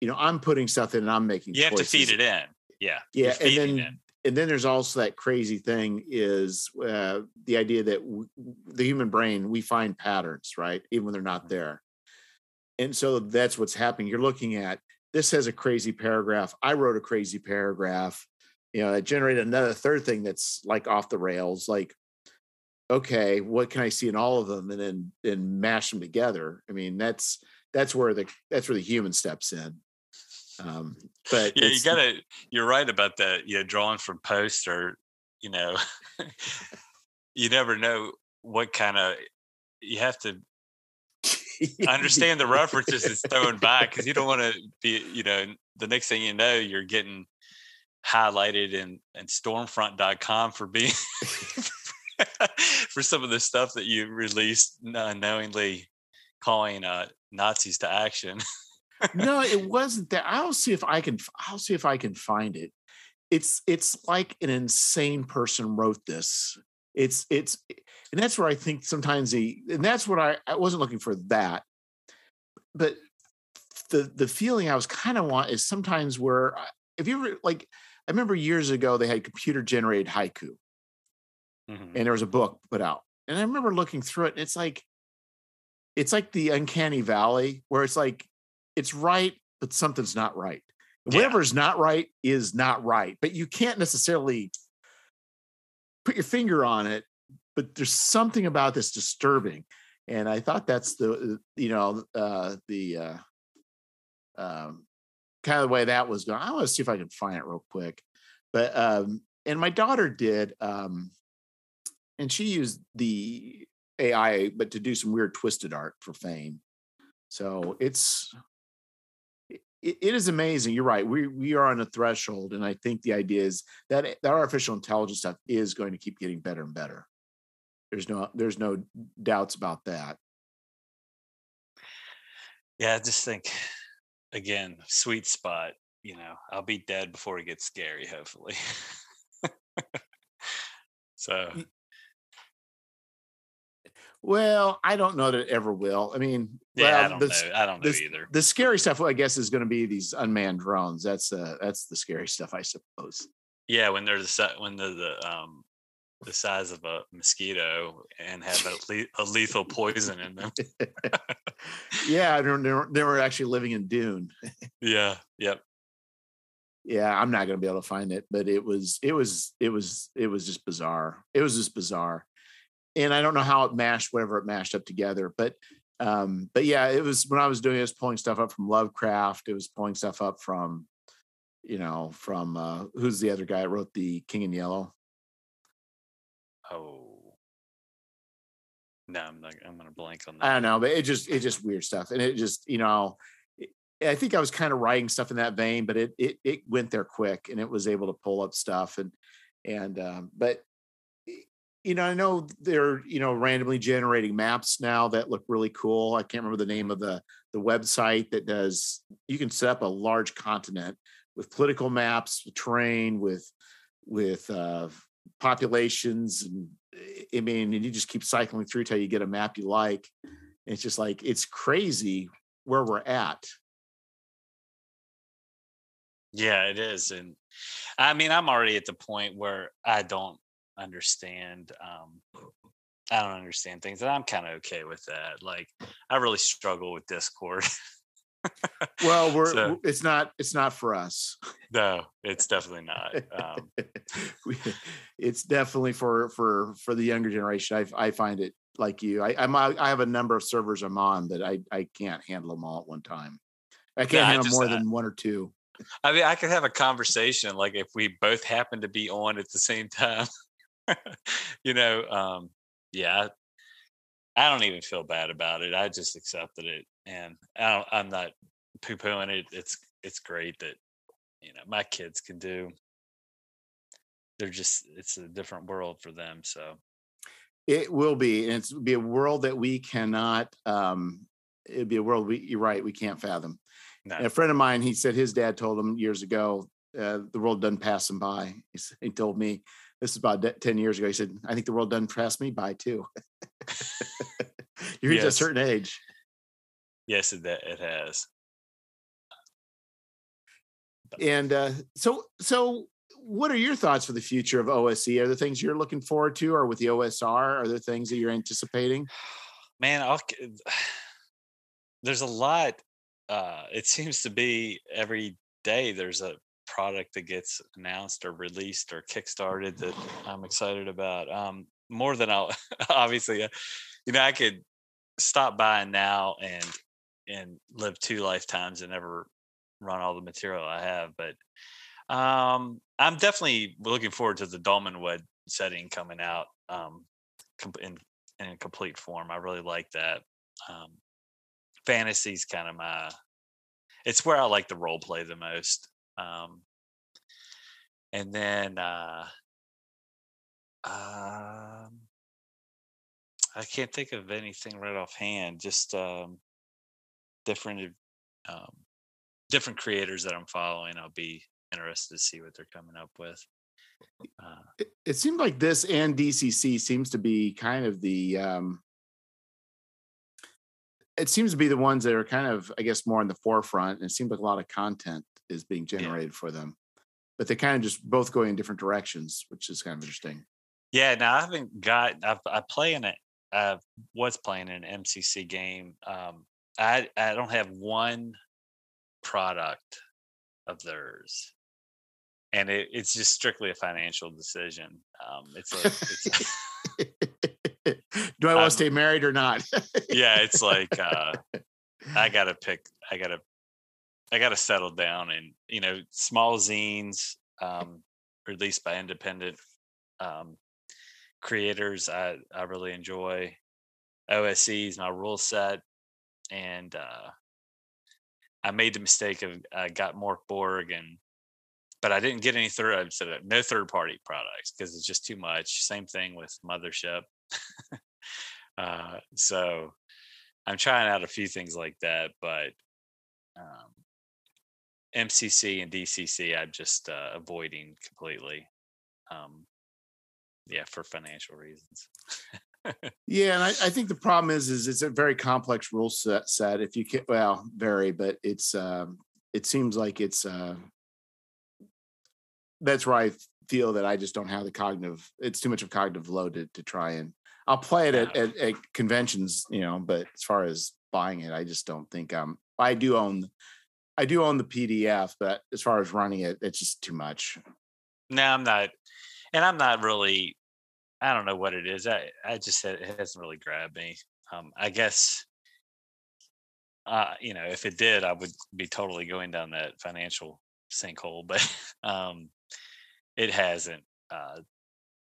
you know, I'm putting stuff in and I'm making. you have to feed it in. Yeah. Yeah, and then and then there's also that crazy thing is uh, the idea that w- the human brain we find patterns right even when they're not there. And so that's what's happening. You're looking at this has a crazy paragraph. I wrote a crazy paragraph. You know it generated another third thing that's like off the rails like okay what can i see in all of them? and then then mash them together. I mean that's that's where the that's where the human steps in um but yeah, you gotta you're right about that. You know, drawing from post or you know, you never know what kind of. You have to (laughs) understand the references it's thrown back because you don't want to be. You know, the next thing you know, you're getting highlighted in in Stormfront.com for being (laughs) for some of the stuff that you released unknowingly calling uh, Nazis to action. (laughs) no, it wasn't that. I'll see if I can. I'll see if I can find it. It's it's like an insane person wrote this. It's it's, and that's where I think sometimes he, and that's what I I wasn't looking for that, but the the feeling I was kind of want is sometimes where if you ever like I remember years ago they had computer generated haiku, mm-hmm. and there was a book put out, and I remember looking through it, and it's like it's like the uncanny valley where it's like it's right, but something's not right. Yeah. Whatever's not right is not right, but you can't necessarily put your finger on it. But there's something about this disturbing, and I thought that's the you know uh, the uh, um, kind of the way that was going. I want to see if I can find it real quick, but um, and my daughter did, um, and she used the AI, but to do some weird twisted art for fame. So it's it, it is amazing. You're right. We we are on a threshold, and I think the idea is that eh, that artificial intelligence stuff is going to keep getting better and better. There's no there's no doubts about that. Yeah, I just think again, sweet spot. You know, I'll be dead before it gets scary. Hopefully. (laughs) so well, I don't know that it ever will. I mean, yeah, well, I don't the, know. I don't know the, either. The scary stuff, I guess, is going to be these unmanned drones. That's uh, that's the scary stuff, I suppose. Yeah, when they're the when they're the um the size of a mosquito and have a, le- a lethal poison in them. (laughs) yeah, they were, they were actually living in Dune. (laughs) yeah. Yep. Yeah, I'm not going to be able to find it, but it was it was it was it was just bizarre. It was just bizarre and I don't know how it mashed whatever it mashed up together, but um, but yeah, it was when I was doing it, was pulling stuff up from Lovecraft. It was pulling stuff up from, you know, from uh, who's the other guy that wrote the King in Yellow? Oh, no, I'm not. I'm gonna blank on that. I don't know, but it just it just weird stuff, and it just you know, I think I was kind of writing stuff in that vein, but it it it went there quick, and it was able to pull up stuff, and and um, but you know, I know they're you know randomly generating maps now that look really cool. I can't remember the name of the the website that does. You can set up a large continent with political maps, with terrain, with with uh, populations, and I mean, and you just keep cycling through till you get a map you like. It's just like it's crazy where we're at. Yeah, it is, and I mean, I'm already at the point where I don't understand um I don't understand things and I'm kind of okay with that. Like I really struggle with Discord. well, (laughs) we're so, it's not it's not for us. No, it's definitely not. (laughs) Um, it's definitely for for for the younger generation. I I find it like you. I I'm I have a number of servers I'm on that I I can't handle them all at one time. I can't yeah, handle I just, more than one or two. I mean, I could have a conversation like if we both happen to be on at the same time. (laughs) you know, um, yeah, I don't even feel bad about it. I just accepted it, and I am not poo pooing it. It's it's great that you know my kids can do. They're just it's a different world for them. So it will be, and it's be a world that we cannot. um It'd be a world we. You're right. We can't fathom. No. A friend of mine, he said his dad told him years ago, uh, the world doesn't pass him by. He told me this is about 10 years ago. He said, I think the world doesn't pass me by too. (laughs) you reach yes. a certain age. Yes, it, it has. And uh, so, so what are your thoughts for the future of OSE? Are there things you're looking forward to, or with the OSR? Are there things that you're anticipating? Man, I'll, there's a lot. Uh, it seems to be every day there's a product that gets announced or released or kickstarted that I'm excited about. Um, more than I'll (laughs) obviously, uh, you know, I could stop by now and and live two lifetimes and never run all the material I have. But um, I'm definitely looking forward to the Dolmenwood setting coming out um, in in complete form. I really like that. Um, fantasy's kind of my it's where I like to role play the most. Um, and then uh, um, I can't think of anything right offhand. Just um, different um, different creators that I'm following. I'll be interested to see what they're coming up with. Uh, it, it seemed like this and DCC seems to be kind of the um, it seems to be the ones that are kind of, I guess, more in the forefront. And it seems like a lot of content is being generated yeah. for them, but they kind of just both going in different directions, which is kind of interesting. Yeah, now I haven't got. I've, I play in it. I was playing an MCC game. Um, I I don't have one product of theirs, and it, it's just strictly a financial decision. Um, it's a, it's a (laughs) do I want to stay married or not? yeah, it's like uh, I gotta pick. I gotta. I gotta settle down, and you know, small zines um, released by independent um, creators. I I really enjoy. OSE's my rule set, and uh, I made the mistake of I got Mörk Borg and but I didn't get any third. Said no third party products because it's just too much. Same thing with Mothership. (laughs) uh, so I'm trying out a few things like that, but um, MCC and DCC, I'm just uh, avoiding completely. Um, yeah, for financial reasons. (laughs) yeah, and I, I, think the problem is, is it's a very complex rule set. Set if you can, well, very, but it's um, it seems like it's uh, that's where I feel that I just don't have the cognitive. It's too much of cognitive load to, to try and. I'll play it at, at, at, conventions, you know, but as far as buying it, I just don't think I'm. I do own, I do own the PDF, but as far as running it, it's just too much. No, I'm not, and I'm not really. I don't know what it is. I I just it hasn't really grabbed me. Um, I guess. Uh, you know, if it did, I would be totally going down that financial sinkhole. But (laughs) um, it hasn't. Uh,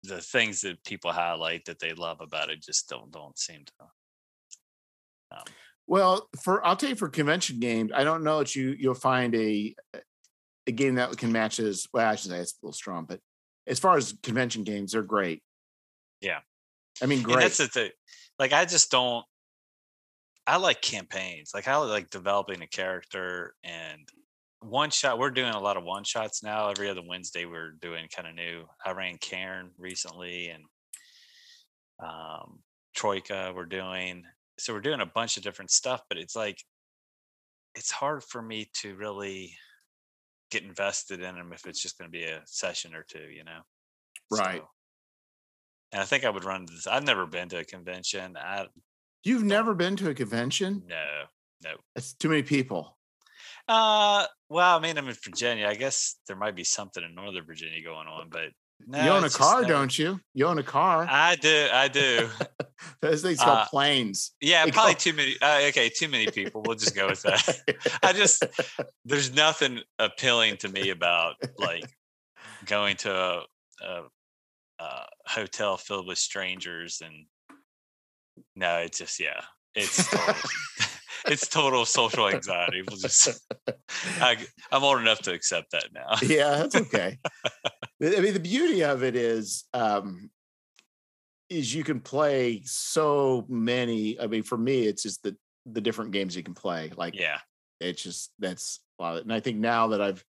the things that people highlight that they love about it just don't don't seem to. Um, well, for I'll tell you for convention games, I don't know that you you'll find a a game that can match as well. I should say it's a little strong, but as far as convention games, they're great. Yeah, I mean, great. And that's the thing. Like, I just don't. I like campaigns. Like, I like developing a character and one shot we're doing a lot of one shots now every other wednesday we're doing kind of new i ran cairn recently and um troika we're doing so we're doing a bunch of different stuff but it's like it's hard for me to really get invested in them if it's just going to be a session or two you know? Right. So, and i think i would run this i've never been to a convention i you've never been to a convention? No no it's too many people. Uh, well, I mean, I'm in Virginia. I guess there might be something in Northern Virginia going on, but no, you own a car, just, don't you? You own a car. I do. I do. (laughs) Those things called uh, planes. Yeah, they probably too many. Uh, okay, too many people. We'll just go with that. (laughs) I just there's nothing appealing to me about like going to a, a, a hotel filled with strangers and no, it's just yeah, it's. Totally, (laughs) it's total social anxiety. We'll just, I, am old enough to accept that now. (laughs) yeah, that's okay. I mean, the beauty of it is, um, is you can play so many. I mean, for me, it's just the the different games you can play. Like, yeah, it's just that's a lot. Of, and I think now that I've,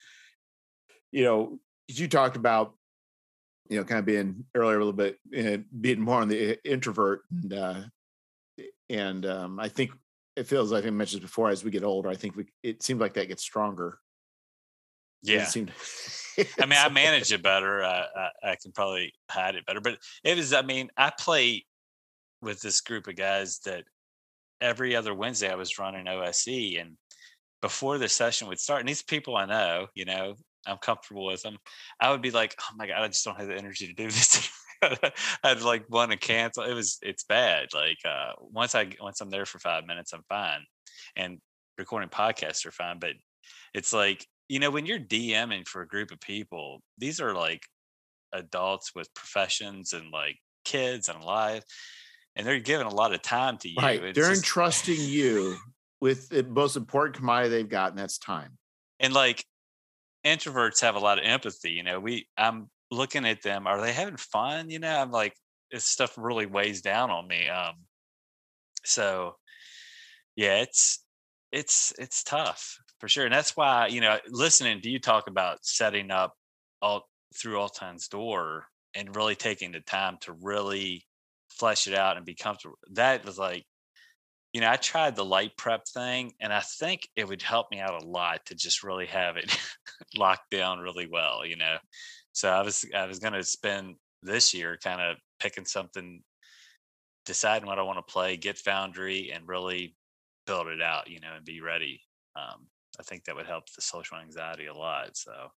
you know, you talked about you know, kind of being earlier a little bit, uh, being more on the introvert, and uh, and um, I think it feels like I mentioned before, as we get older, I think we it seems like that gets stronger. Yeah. Seemed, (laughs) I mean, I manage it better. I, I, I can probably hide it better, but it is. I mean, I play with this group of guys that every other Wednesday I was running OSE, and before the session would start, and these people I know, you know, I'm comfortable with them. I would be like, "Oh my god, I just don't have the energy to do this." (laughs) (laughs) I'd like want to cancel. It was it's bad. Like uh, once I once I'm there for five minutes, I'm fine, and recording podcasts are fine. But it's like you know when you're DMing for a group of people, these are like adults with professions and like kids and life, and they're giving a lot of time to you. Right, it's they're just, entrusting you with the most important commodity they've got, and that's time. And like introverts have a lot of empathy. You know, we I'm looking at them, are they having fun? You know, I'm like, this stuff really weighs down on me. Um, so yeah, it's it's it's tough for sure, and that's why you know listening to you talk about setting up all through Ultan's Door and really taking the time to really flesh it out and be comfortable. That was like, you know, I tried the light prep thing, and I think it would help me out a lot to just really have it (laughs) locked down really well. You know, so I was I was going to spend this year kind of picking something, deciding what I want to play, get Foundry, and really build it out. You know, and be ready. Um, I think that would help the social anxiety a lot. So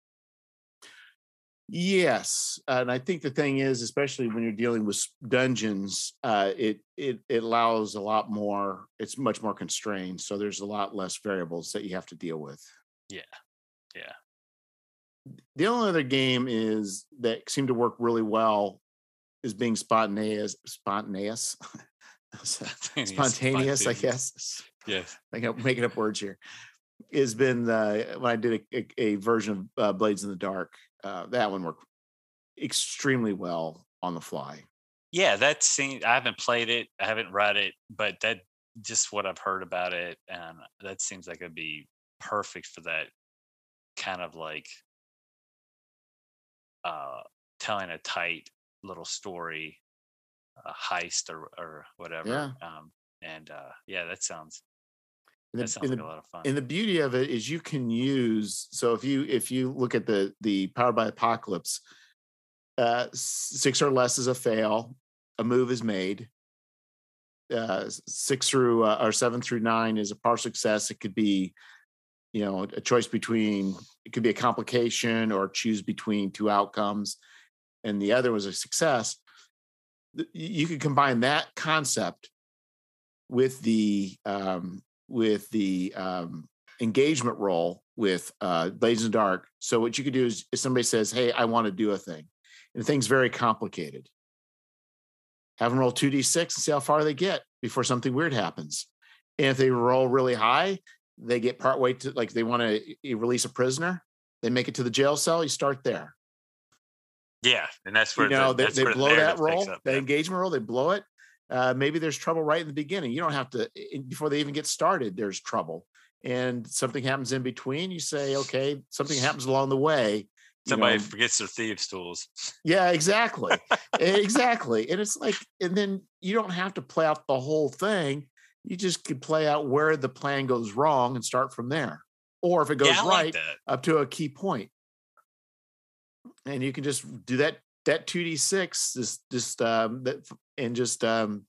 Yes, and I think the thing is, especially when you're dealing with dungeons, uh, it it it allows a lot more. It's much more constrained, so there's a lot less variables that you have to deal with. Yeah, yeah. The only other game is that seemed to work really well is being spontaneous, spontaneous, (laughs) spontaneous, spontaneous, I guess. (laughs) Yes, I am making up words here. Has been uh, when I did a, a, a version of uh, Blades in the Dark uh, that one worked extremely well on the fly. Yeah, that seems. I haven't played it. I haven't read it, but that just what I've heard about it, and that seems like it'd be perfect for that kind of like uh, telling a tight little story, a heist or or whatever. Yeah. Um, and uh, yeah, that sounds and the, that sounds like the, a lot of fun. And the beauty of it is you can use so if you if you look at the the Powered by Apocalypse, uh, six or less is a fail, a move is made. Uh, six through uh, or seven through nine is a partial success. It could be, you know, a choice between it could be a complication or choose between two outcomes, and the other was a success. You could combine that concept with the um, with the um, engagement roll with uh, Blades the Dark. So what you could do is if somebody says, "Hey, I want to do a thing," and the thing's very complicated, have them roll two d six and see how far they get before something weird happens. And if they roll really high, they get part way to like they want to release a prisoner. They make it to the jail cell. You start there. Yeah, and that's where you know the, they, they blow the that roll, up, that yeah. engagement roll They blow it, uh, maybe there's trouble right in the beginning. You don't have to before they even get started. There's trouble, and something happens in between. You say, okay, something happens along the way. Somebody know, forgets their thieves' tools. Yeah, exactly, (laughs) exactly. And it's like, and then you don't have to play out the whole thing. You just could play out where the plan goes wrong and start from there, or if it goes Yeah, I like right, up to a key point. And you can just do that that 2d6 is just um that and just um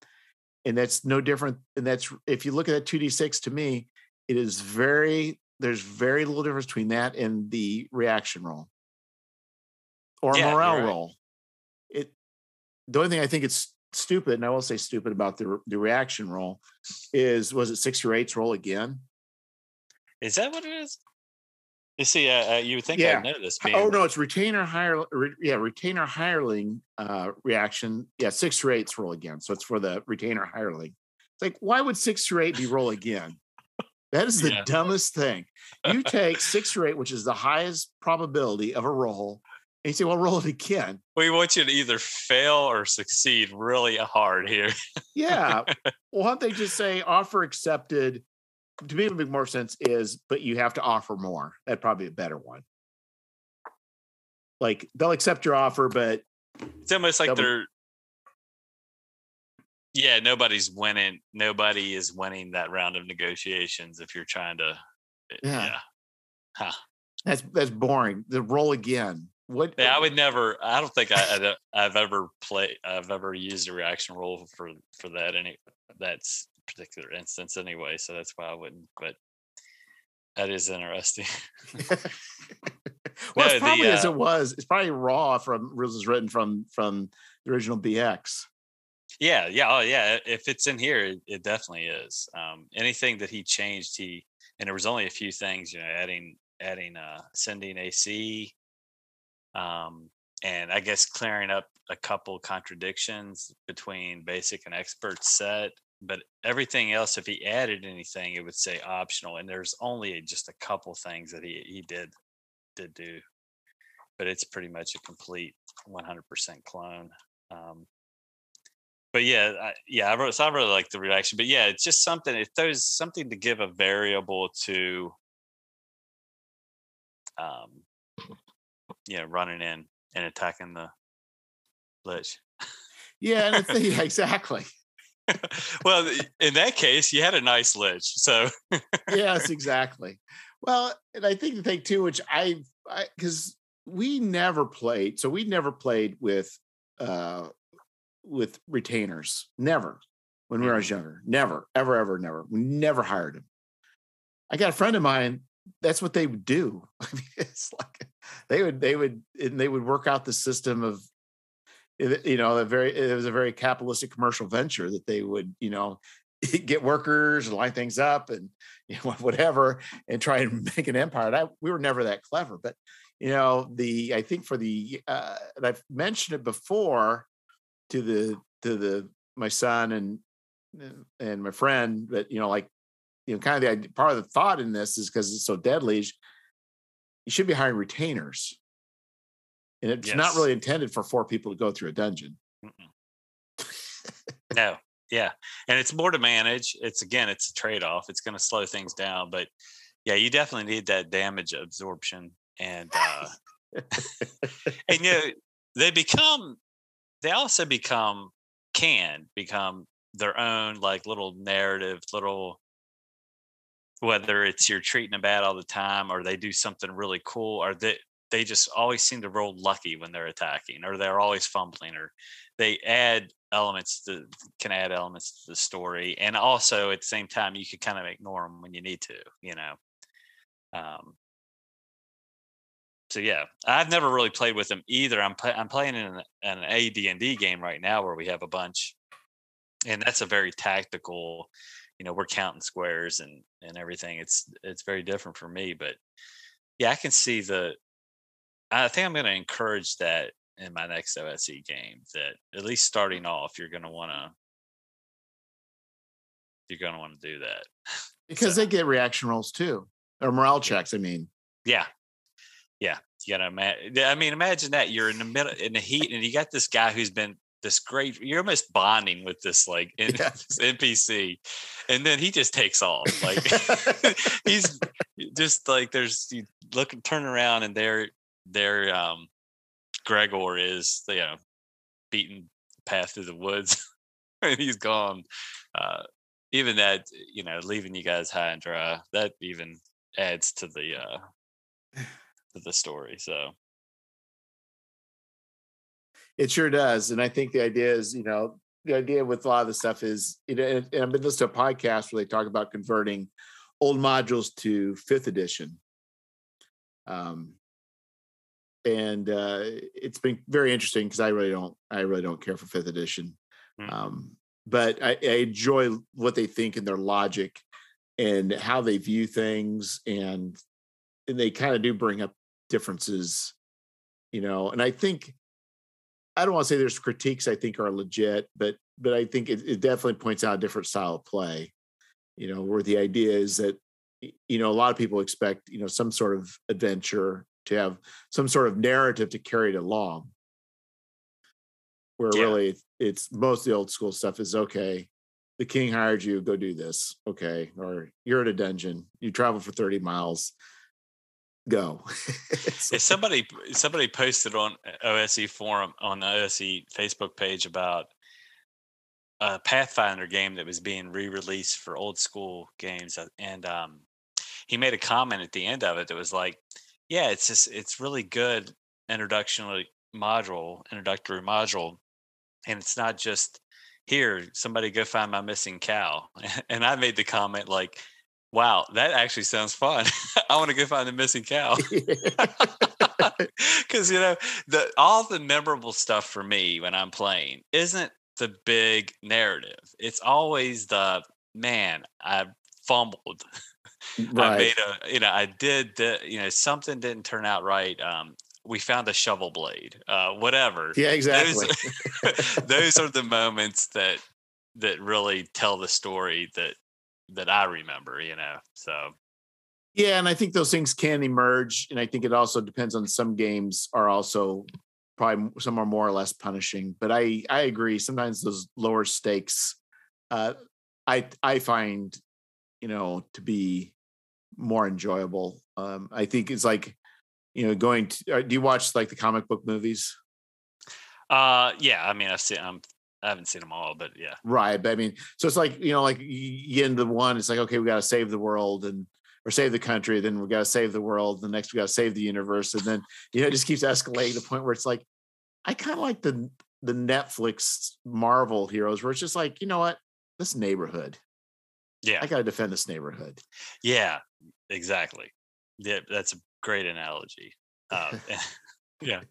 and that's no different and that's if you look at that 2d6 to me it is very there's very little difference between that and the reaction roll or Yeah, morale right. roll it the only thing i think it's stupid and i will say stupid about the the reaction roll is was it six or eights roll again Is that what it is? You see, uh, uh, you would think Yeah. I'd know this. oh no it's retainer hire re, yeah retainer hireling uh reaction yeah six or eights roll again so it's for the retainer hireling it's like why would six or eight be roll again that is the Yeah. dumbest thing you take six or eight which is the highest probability of a roll and you say well roll it again We want you to either fail or succeed really hard here. yeah (laughs) well why don't they just say offer accepted to me it would make more sense is but you have to offer more that'd probably be a better one like they'll accept your offer but It's almost like Double- they're. Yeah, nobody's winning. Nobody is winning that round of negotiations if you're trying to. eh, Yeah. Yeah. That's that's boring. The roll again. What? Yeah, I would never. I don't think I, I've ever played. I've ever used a reaction roll for for that any that's particular instance anyway. So that's why I wouldn't. But that is interesting. (laughs) well, No, it's probably the, as uh, it was. It's probably raw from was written from from the original BX. Yeah, yeah, oh yeah. If it's in here, it, it definitely is. Um, anything that he changed, he and there was only a few things, you know, adding adding uh sending AC, um, and I guess clearing up a couple contradictions between basic and expert set. But everything else, if he added anything, it would say optional. And there's only just a couple things that he he did did do, but it's pretty much a complete 100% clone. Um, but yeah, I, yeah, I really, so I really like the reaction. But yeah, it's just something. If there's something to give a variable to, um, yeah, running in and attacking the lich. Yeah, and yeah, (laughs) exactly. well, in that case, you had a nice lich. So yes, (laughs) exactly. Well, and I think the thing too, which I, because we never played, so we never played with, uh, with retainers. Never, when we were mm-hmm. younger. Never, ever, ever, never. We never hired them. I got a friend of mine. That's what they would do. (laughs) I mean, it's like they would, they would, and they would work out the system of you know, a very it was a very capitalistic commercial venture that they would, you know, (laughs) get workers and line things up and (laughs) you know whatever and try and make an empire. And I, we were never that clever, but you know, the I think for the uh, and I've mentioned it before to the to the my son and and my friend, but you know, like you know, kind of the part of the thought in this is because it's so deadly. You should be hiring retainers and it's yes. not really intended for four people to go through a dungeon. (laughs) no, yeah, and it's more to manage. It's again, it's a trade off. It's going to slow things down, but yeah, you definitely need that damage absorption, and uh, (laughs) and you know, (laughs) they become, they also become can become their own like little narrative, little whether it's you're treating them bad all the time or they do something really cool or that they just always seem to roll lucky when they're attacking or they're always fumbling or they add elements to can add elements to the story. And also at the same time you can kind of ignore them when you need to you know? Um so yeah i've never really played with them either. I'm i'm playing in an, an AD&D game right now where we have a bunch and that's a very tactical you know we're counting squares and and everything it's it's very different for me but yeah i can see the I think I'm going to encourage that in my next OSE game. That at least starting off, you're going to want to you're going to want to do that (laughs) because so, they get reaction rolls too, or morale checks. I mean, yeah, yeah. You got to imagine. I mean, imagine that you're in the middle in the heat, and you got this guy who's been this great. You're almost bonding with this like in, (laughs) yeah. (laughs) this NPC, and then he just takes off. Like (laughs) he's just like there's you look and turn around and there there um, Gregor is you know beaten path through the woods and he's gone. Uh, even that you know leaving you guys high and dry that even adds to the uh, (sighs) to the story. So it sure does, and I think the idea is you know the idea with a lot of the stuff is you know and I've been listening to a podcast where they talk about converting old modules to fifth edition. Um, and uh, it's been very interesting because I really don't I really don't care for fifth edition, mm. um, but I, I, enjoy what they think and their logic and how they view things, and and they kind of do bring up differences, you know. And I think I don't want to say there's critiques I think are legit, but but I think it, it definitely points out a different style of play, you know, where the idea is that you know a lot of people expect you know some sort of adventure to have some sort of narrative to carry it along. Where yeah. really it's most of the old school stuff is okay, the king hired you, go do this. Okay. Or you're at a dungeon, you travel for 30 miles, go. (laughs) so, somebody somebody posted on OSE forum on the OSE Facebook page about a Pathfinder game that was being re-released for old school games uh, and um he made a comment at the end of it that was like yeah, it's just it's really good introductory module, introductory module, and it's not just here. Somebody go find my missing cow, (laughs) and I made the comment like, "Wow, that actually sounds fun. (laughs) I want to go find the missing cow." (laughs) (laughs) Because you know the all the memorable stuff for me when I'm playing isn't the big narrative. It's always the man I fumbled right. I made a, you know, I did, the, you know, something didn't turn out right. Um, we found a shovel blade, uh, whatever. Yeah, exactly. Those, those are the moments that that really tell the story that that I remember. You know, so yeah, and I think those things can emerge, and I think it also depends on some games are also probably some are more or less punishing. But I I agree. Sometimes those lower stakes, uh, I I find, you know, to be more enjoyable. Um, I think it's like, you know, going to. Uh, do you watch like the comic book movies? Uh, yeah. I mean, I've seen. I'm. I haven't seen them all, but yeah. Right. But I mean, so it's like you know, like you get into one. It's like okay, we got to save the world and or save the country. Then we got to save the world. The next we got to save the universe, and then you know, it just keeps escalating to the point where it's like, I kind of like the the Netflix Marvel heroes, where it's just like, you know what, this neighborhood. Yeah, I got to defend this neighborhood. Yeah, exactly. Yeah, that's a great analogy. Um, (laughs) (laughs) yeah,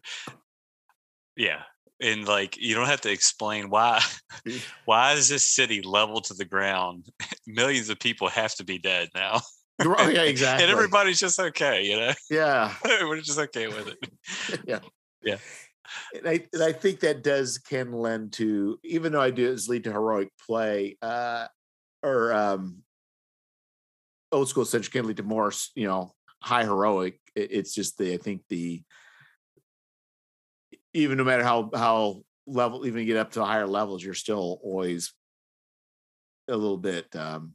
yeah, and like you don't have to explain why. (laughs) why is this city level to the ground? (laughs) Millions of people have to be dead now. Oh, yeah, (laughs) exactly. and everybody's just okay, you know. Yeah, we're just okay with it. yeah, yeah. And I, and I think that does can lend to even though I do is lead to heroic play uh or um old school such can lead to more you know high heroic it's just the i think the even no matter how how level even get up to higher levels you're still always a little bit um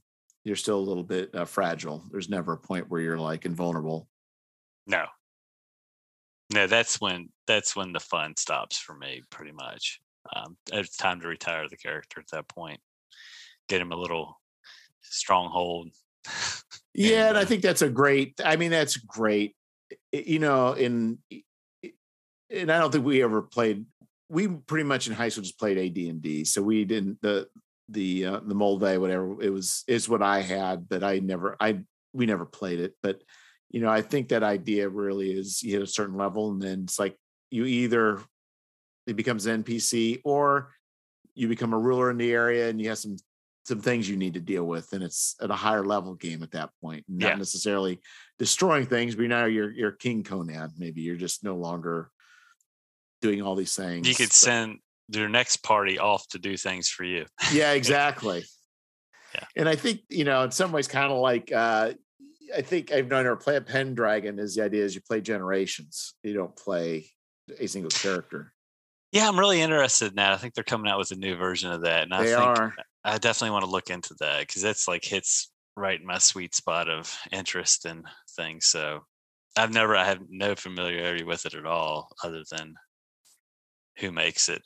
you're still a little bit uh, fragile. There's never a point where you're like invulnerable. No. No that's when that's when the fun stops for me pretty much. Um it's time to retire the character at that point. Get him a little stronghold (laughs) yeah and, and i uh think that's a great i mean that's great. You know in and i don't think we ever played we pretty much in high school just played AD&D so we didn't the the uh, the Moldvay whatever it was is what i had but i never i we never played it but you know i think that idea really is you hit a certain level and then it's like you either it becomes an npc or you become a ruler in the area and you have some some things you need to deal with and it's at a higher level game at that point not Yeah. necessarily destroying things but now you're you're king conan maybe you're just no longer doing all these things you could send your next party off to do things for you. Yeah (laughs) exactly. Yeah. and i think you know in some ways kind of like uh i think i've known her play a pendragon is the idea is you play generations. You don't play a single character. Yeah i'm really interested in that. I think they're coming out with a new version of that and i they think are. I definitely want to look into that because that's like hits right in my sweet spot of interest and things so i've never i have no familiarity with it at all other than who makes it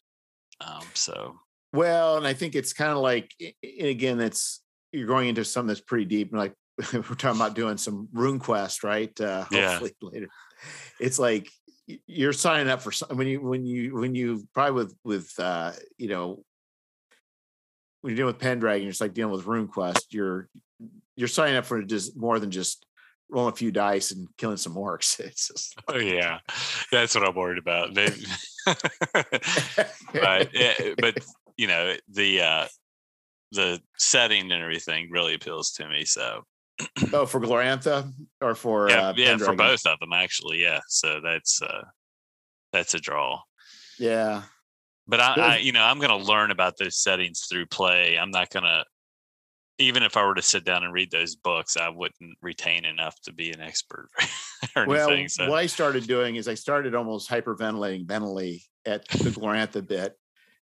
um so Well, and I think it's kind of like, and again, it's you're going into something that's pretty deep. Like (laughs) we're talking about doing some RuneQuest, right? Uh, Yeah. (laughs) later. It's like you're signing up for some when you when you when you probably with with uh, you know when you're dealing with Pendragon, it's like dealing with RuneQuest. You're you're signing up for just more than just rolling a few dice and killing some orcs. (laughs) It's just oh yeah. That's what i'm worried about. Maybe- right yeah, but you know the uh the setting and everything really appeals to me so oh, for Glorantha or for yeah, uh, yeah for both of them actually yeah. So that's uh that's a draw. Yeah, but I, I you know i'm going to learn about those settings through play. I'm not going to even if i were to sit down and read those books i wouldn't retain enough to be an expert (laughs) or Well, anything so what I started doing is I started almost hyperventilating mentally at the Glorantha bit.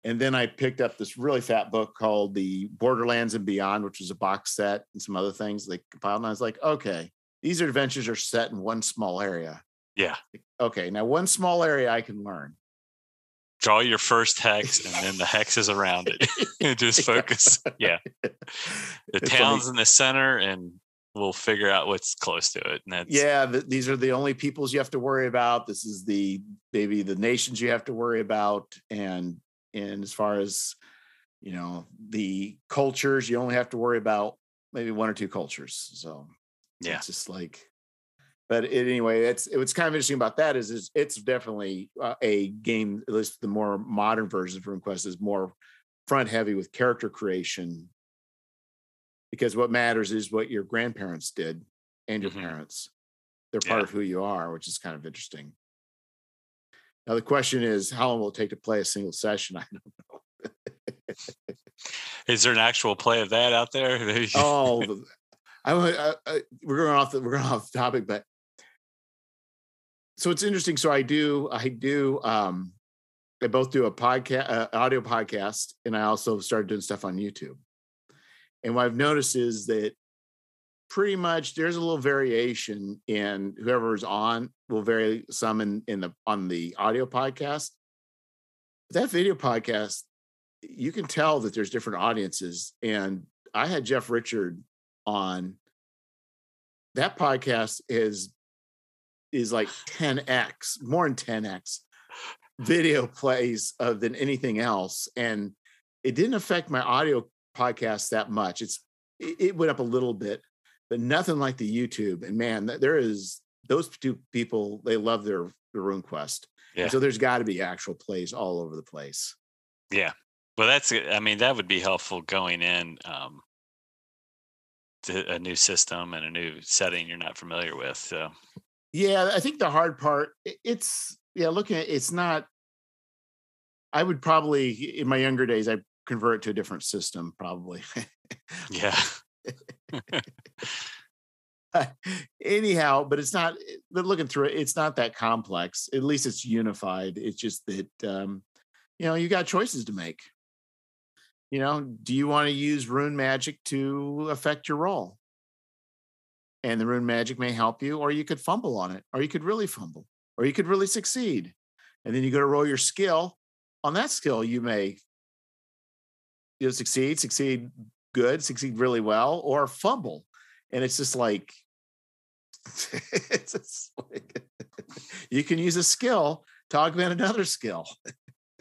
And then I picked up this really fat book called The Borderlands and Beyond, which was a box set and some other things they compiled. And I was like, okay, these adventures are set in one small area. yeah Okay, now one small area I can learn. Draw your first hex and then the hexes around it (laughs) (laughs) and just focus yeah the It's town's in the center and we'll figure out what's close to it and that's yeah, th- these are the only peoples you have to worry about. This is the maybe the nations you have to worry about, and and as far as you know, the cultures you only have to worry about maybe one or two cultures. So Yeah. it's just like. But it, anyway, it's it, what's kind of interesting about that is, is it's definitely uh, a game. At least the more modern version of RuneQuest is more front heavy with character creation, because what matters is what your grandparents did and your Mhm. parents. They're part Yeah. of who you are, which is kind of interesting. Now the question is, how long will it take to play a single session? (laughs) I don't know. is there an actual play of that out there (laughs) Oh, I, I, I we're going off the we're going off the topic, but so it's interesting. So I do I do um I both do a podcast, uh, audio podcast, and I also started doing stuff on YouTube. And what I've noticed is that pretty much there's a little variation in whoever's on will vary some in, in the on the audio podcast. But That video podcast, you can tell that there's different audiences. And I had Jeff Richard on. That podcast is is like 10x, more than 10x video plays uh, than anything else. And it didn't affect my audio podcast that much. It's it went up a little bit, but nothing like the YouTube. And man, there is those two people. They love their their RuneQuest. Yeah. so there's got to be actual plays all over the place. Yeah. Well, that's. I mean, that would be helpful going in um, to a new system and a new setting you're not familiar with. So. Yeah, I think the hard part it's yeah looking at it's not. I would probably in my younger days I convert to a different system probably. yeah. (laughs) anyhow but it's not but looking through it it's not that complex at least it's unified it's just that um you know you got choices to make you know do you want to use rune magic to affect your roll and the rune magic may help you or you could fumble on it or you could really fumble or you could really succeed and then you go to roll your skill on that skill you may you know succeed succeed good succeed really well or fumble and it's just like (laughs) it's just like (laughs) you can use a skill to augment another skill.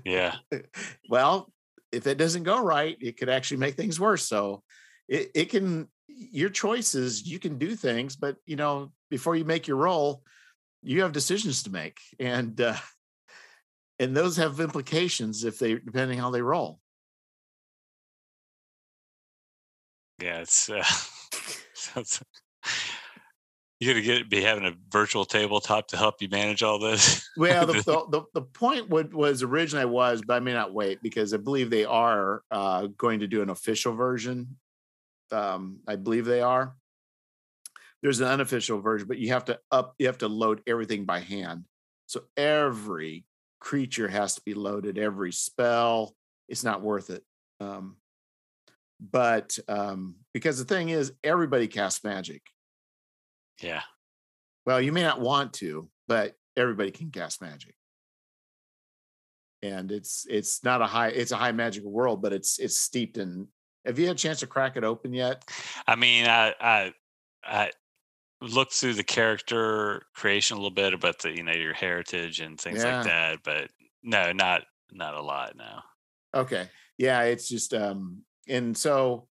Yeah. (laughs) well, if it doesn't go right, it could actually make things worse. So it, it can your choices, you can do things, but you know, before you make your roll, you have decisions to make. (laughs) And uh and those have implications if they depending how they roll. Yeah, it's uh, (laughs) (laughs) you're gonna get be having a virtual tabletop to help you manage all this. well, the, the, the, the point would, was originally was, but I may not wait because I believe they are uh, going to do an official version. Um, I believe they are. There's an unofficial version, but you have to up, you have to load everything by hand. So every creature has to be loaded, every spell. It's not worth it. Um, but um, because the thing is, everybody casts magic. Yeah. Well, you may not want to, but everybody can cast magic. And it's it's not a high it's a high magical world, but it's it's steeped in. Have you had a chance to crack it open yet? I mean, I I I looked through the character creation a little bit about the you know your heritage and things yeah. like that, but no, not not a lot. now. Okay. Yeah, it's just um and so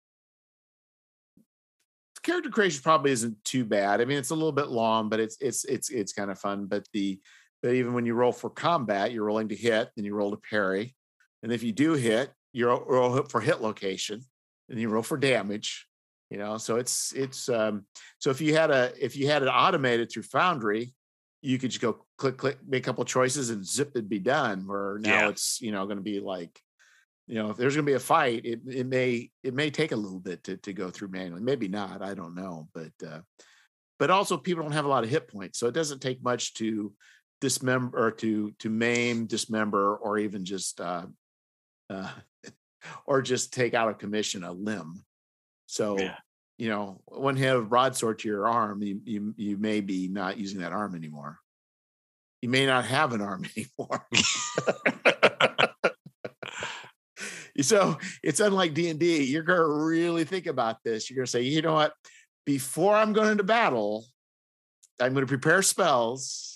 character creation probably isn't too bad. I mean, it's a little bit long, but it's it's it's it's kind of fun. But the but even when you roll for combat, you're rolling to hit, then you roll to parry, and if you do hit, you're you roll for hit location, and you roll for damage. You know, so it's it's um so if you had a if you had it automated through Foundry, you could just go click click make a couple choices and zip it'd be done. Where now yeah. it's you know going to be like you know if there's going to be a fight it, it may it may take a little bit to, to go through manually maybe not i don't know but uh but also people don't have a lot of hit points so it doesn't take much to dismember or to to maim dismember or even just uh uh or just take out of commission a limb. So yeah. you know when you have broadsword to your arm you, you you may be not using that arm anymore. You may not have an arm (laughs) anymore. (laughs) So it's unlike d&d you're going to really think about this. You're going to say you know what? Before i'm going into battle i'm going to prepare spells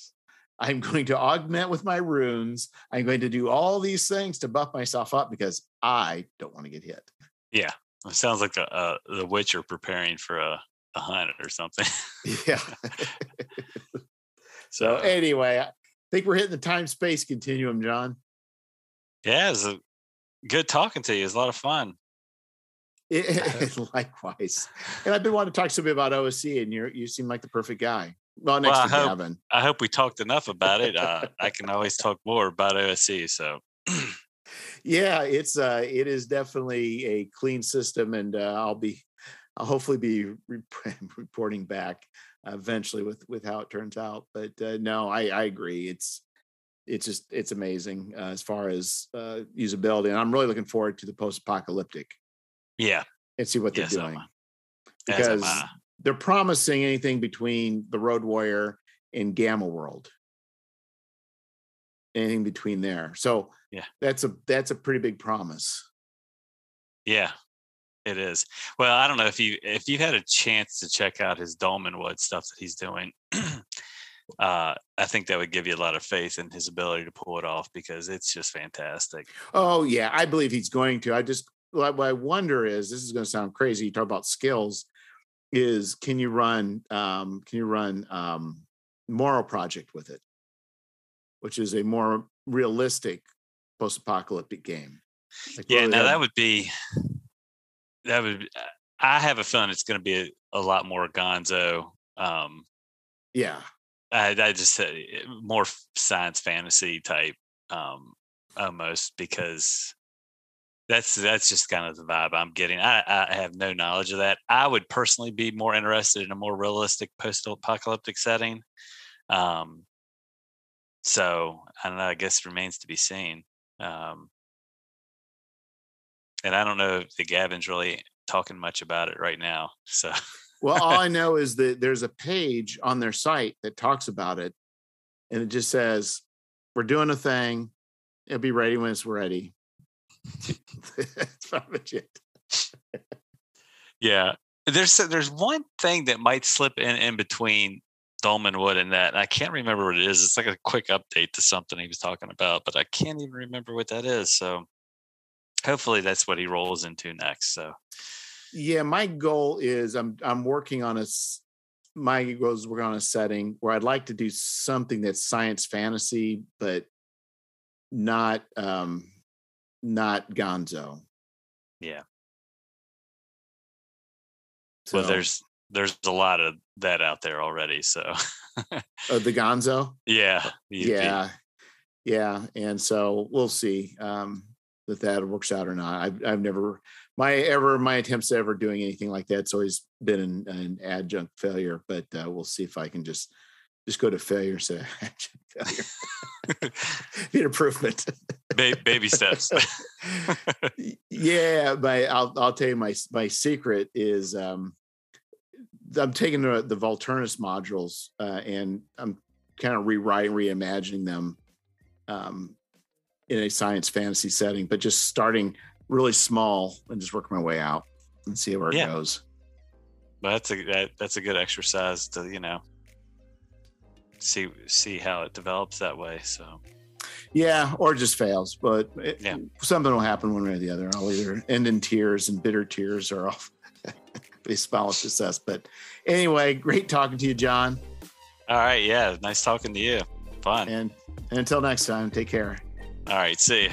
i'm going to augment with my runes i'm going to do all these things to buff myself up because i don't want to get hit yeah it sounds like a, a, the witcher preparing for a, a hunt or something yeah (laughs) so anyway i think we're hitting the time space continuum john yeah, it's a Good talking to you. It's a lot of fun. It, uh, (laughs) likewise. And I've been wanting to talk to somebody about OSE, and you you seem like the perfect guy. Well, next well, to I Gavin. Hope, I hope we talked enough about it. Uh, (laughs) I can always talk more about OSE. So, (clears throat) yeah, it's uh, it is definitely a clean system, and uh, I'll be, I'll hopefully be re- (laughs) reporting back eventually with with how it turns out. But uh, no, I I agree. It's it's just it's amazing uh, as far as uh, usability, and I'm really looking forward to the post-apocalyptic Yeah. and see what they're Yes, doing I'm, because. They're promising anything between the Road Warrior and Gamma World, anything between there. So Yeah. that's a that's a pretty big promise. Yeah, it is. Well, I don't know if you if you've had a chance to check out his Dolmenwood stuff that he's doing. (clears throat) uh, I think that would give you a lot of faith in his ability to pull it off because it's just fantastic. Oh yeah, I believe he's going to. I just what what I wonder is this is going to sound crazy. You talk about skills. Is can you run? Um, can you run um, Morrow Project with it, which is a more realistic post-apocalyptic game. Like, Yeah, now that would be that would. I have a feeling it's going to be a, a lot more Gonzo. Um, yeah, I, I just said more science fantasy type, um, almost because that's that's just kind of the vibe I'm getting. I, I have no knowledge of that. I would personally be more interested in a more realistic post-apocalyptic setting. Um, so I don't know. I guess it remains to be seen. Um, and I don't know if the Gavin's really talking much about it right now. So Well, all I (laughs) know is that there's a page on their site that talks about it, and it just says, "We're doing a thing. It'll be ready when it's ready." That's pretty much it. Yeah, there's there's one thing that might slip in in between Dolmenwood and that. and I can't remember what it is. It's like a quick update to something he was talking about, but I can't even remember what that is. So hopefully that's what he rolls into next. So Yeah, my goal is I'm I'm working on a my goal is working on a setting where I'd like to do something that's science fantasy, but not um not Gonzo. yeah, So, well there's there's a lot of that out there already. So uh, the (laughs) Gonzo. yeah, you- yeah yeah and so we'll see um that that works out or not i've, I've never my ever my attempts at ever doing anything like that's always been an, an adjunct failure but uh, we'll see if i can just just go to failure and say (laughs) failure (laughs) be an improvement ba- baby steps. (laughs) Yeah but i'll i'll tell you my my secret is um i'm taking the the volturnus modules uh and i'm kind of rewriting reimagining them um in a science fantasy setting but just starting really small and just working my way out and see where Yeah. it goes but that's a that, that's a good exercise to you know see see how it develops that way. So yeah or just fails but it, Yeah. something will happen one way or the other i'll either end in tears and bitter tears or i'll (laughs) be smile at success but anyway great talking to you john all right, yeah, nice talking to you. Fun. And, and until next time, take care. All right, see ya.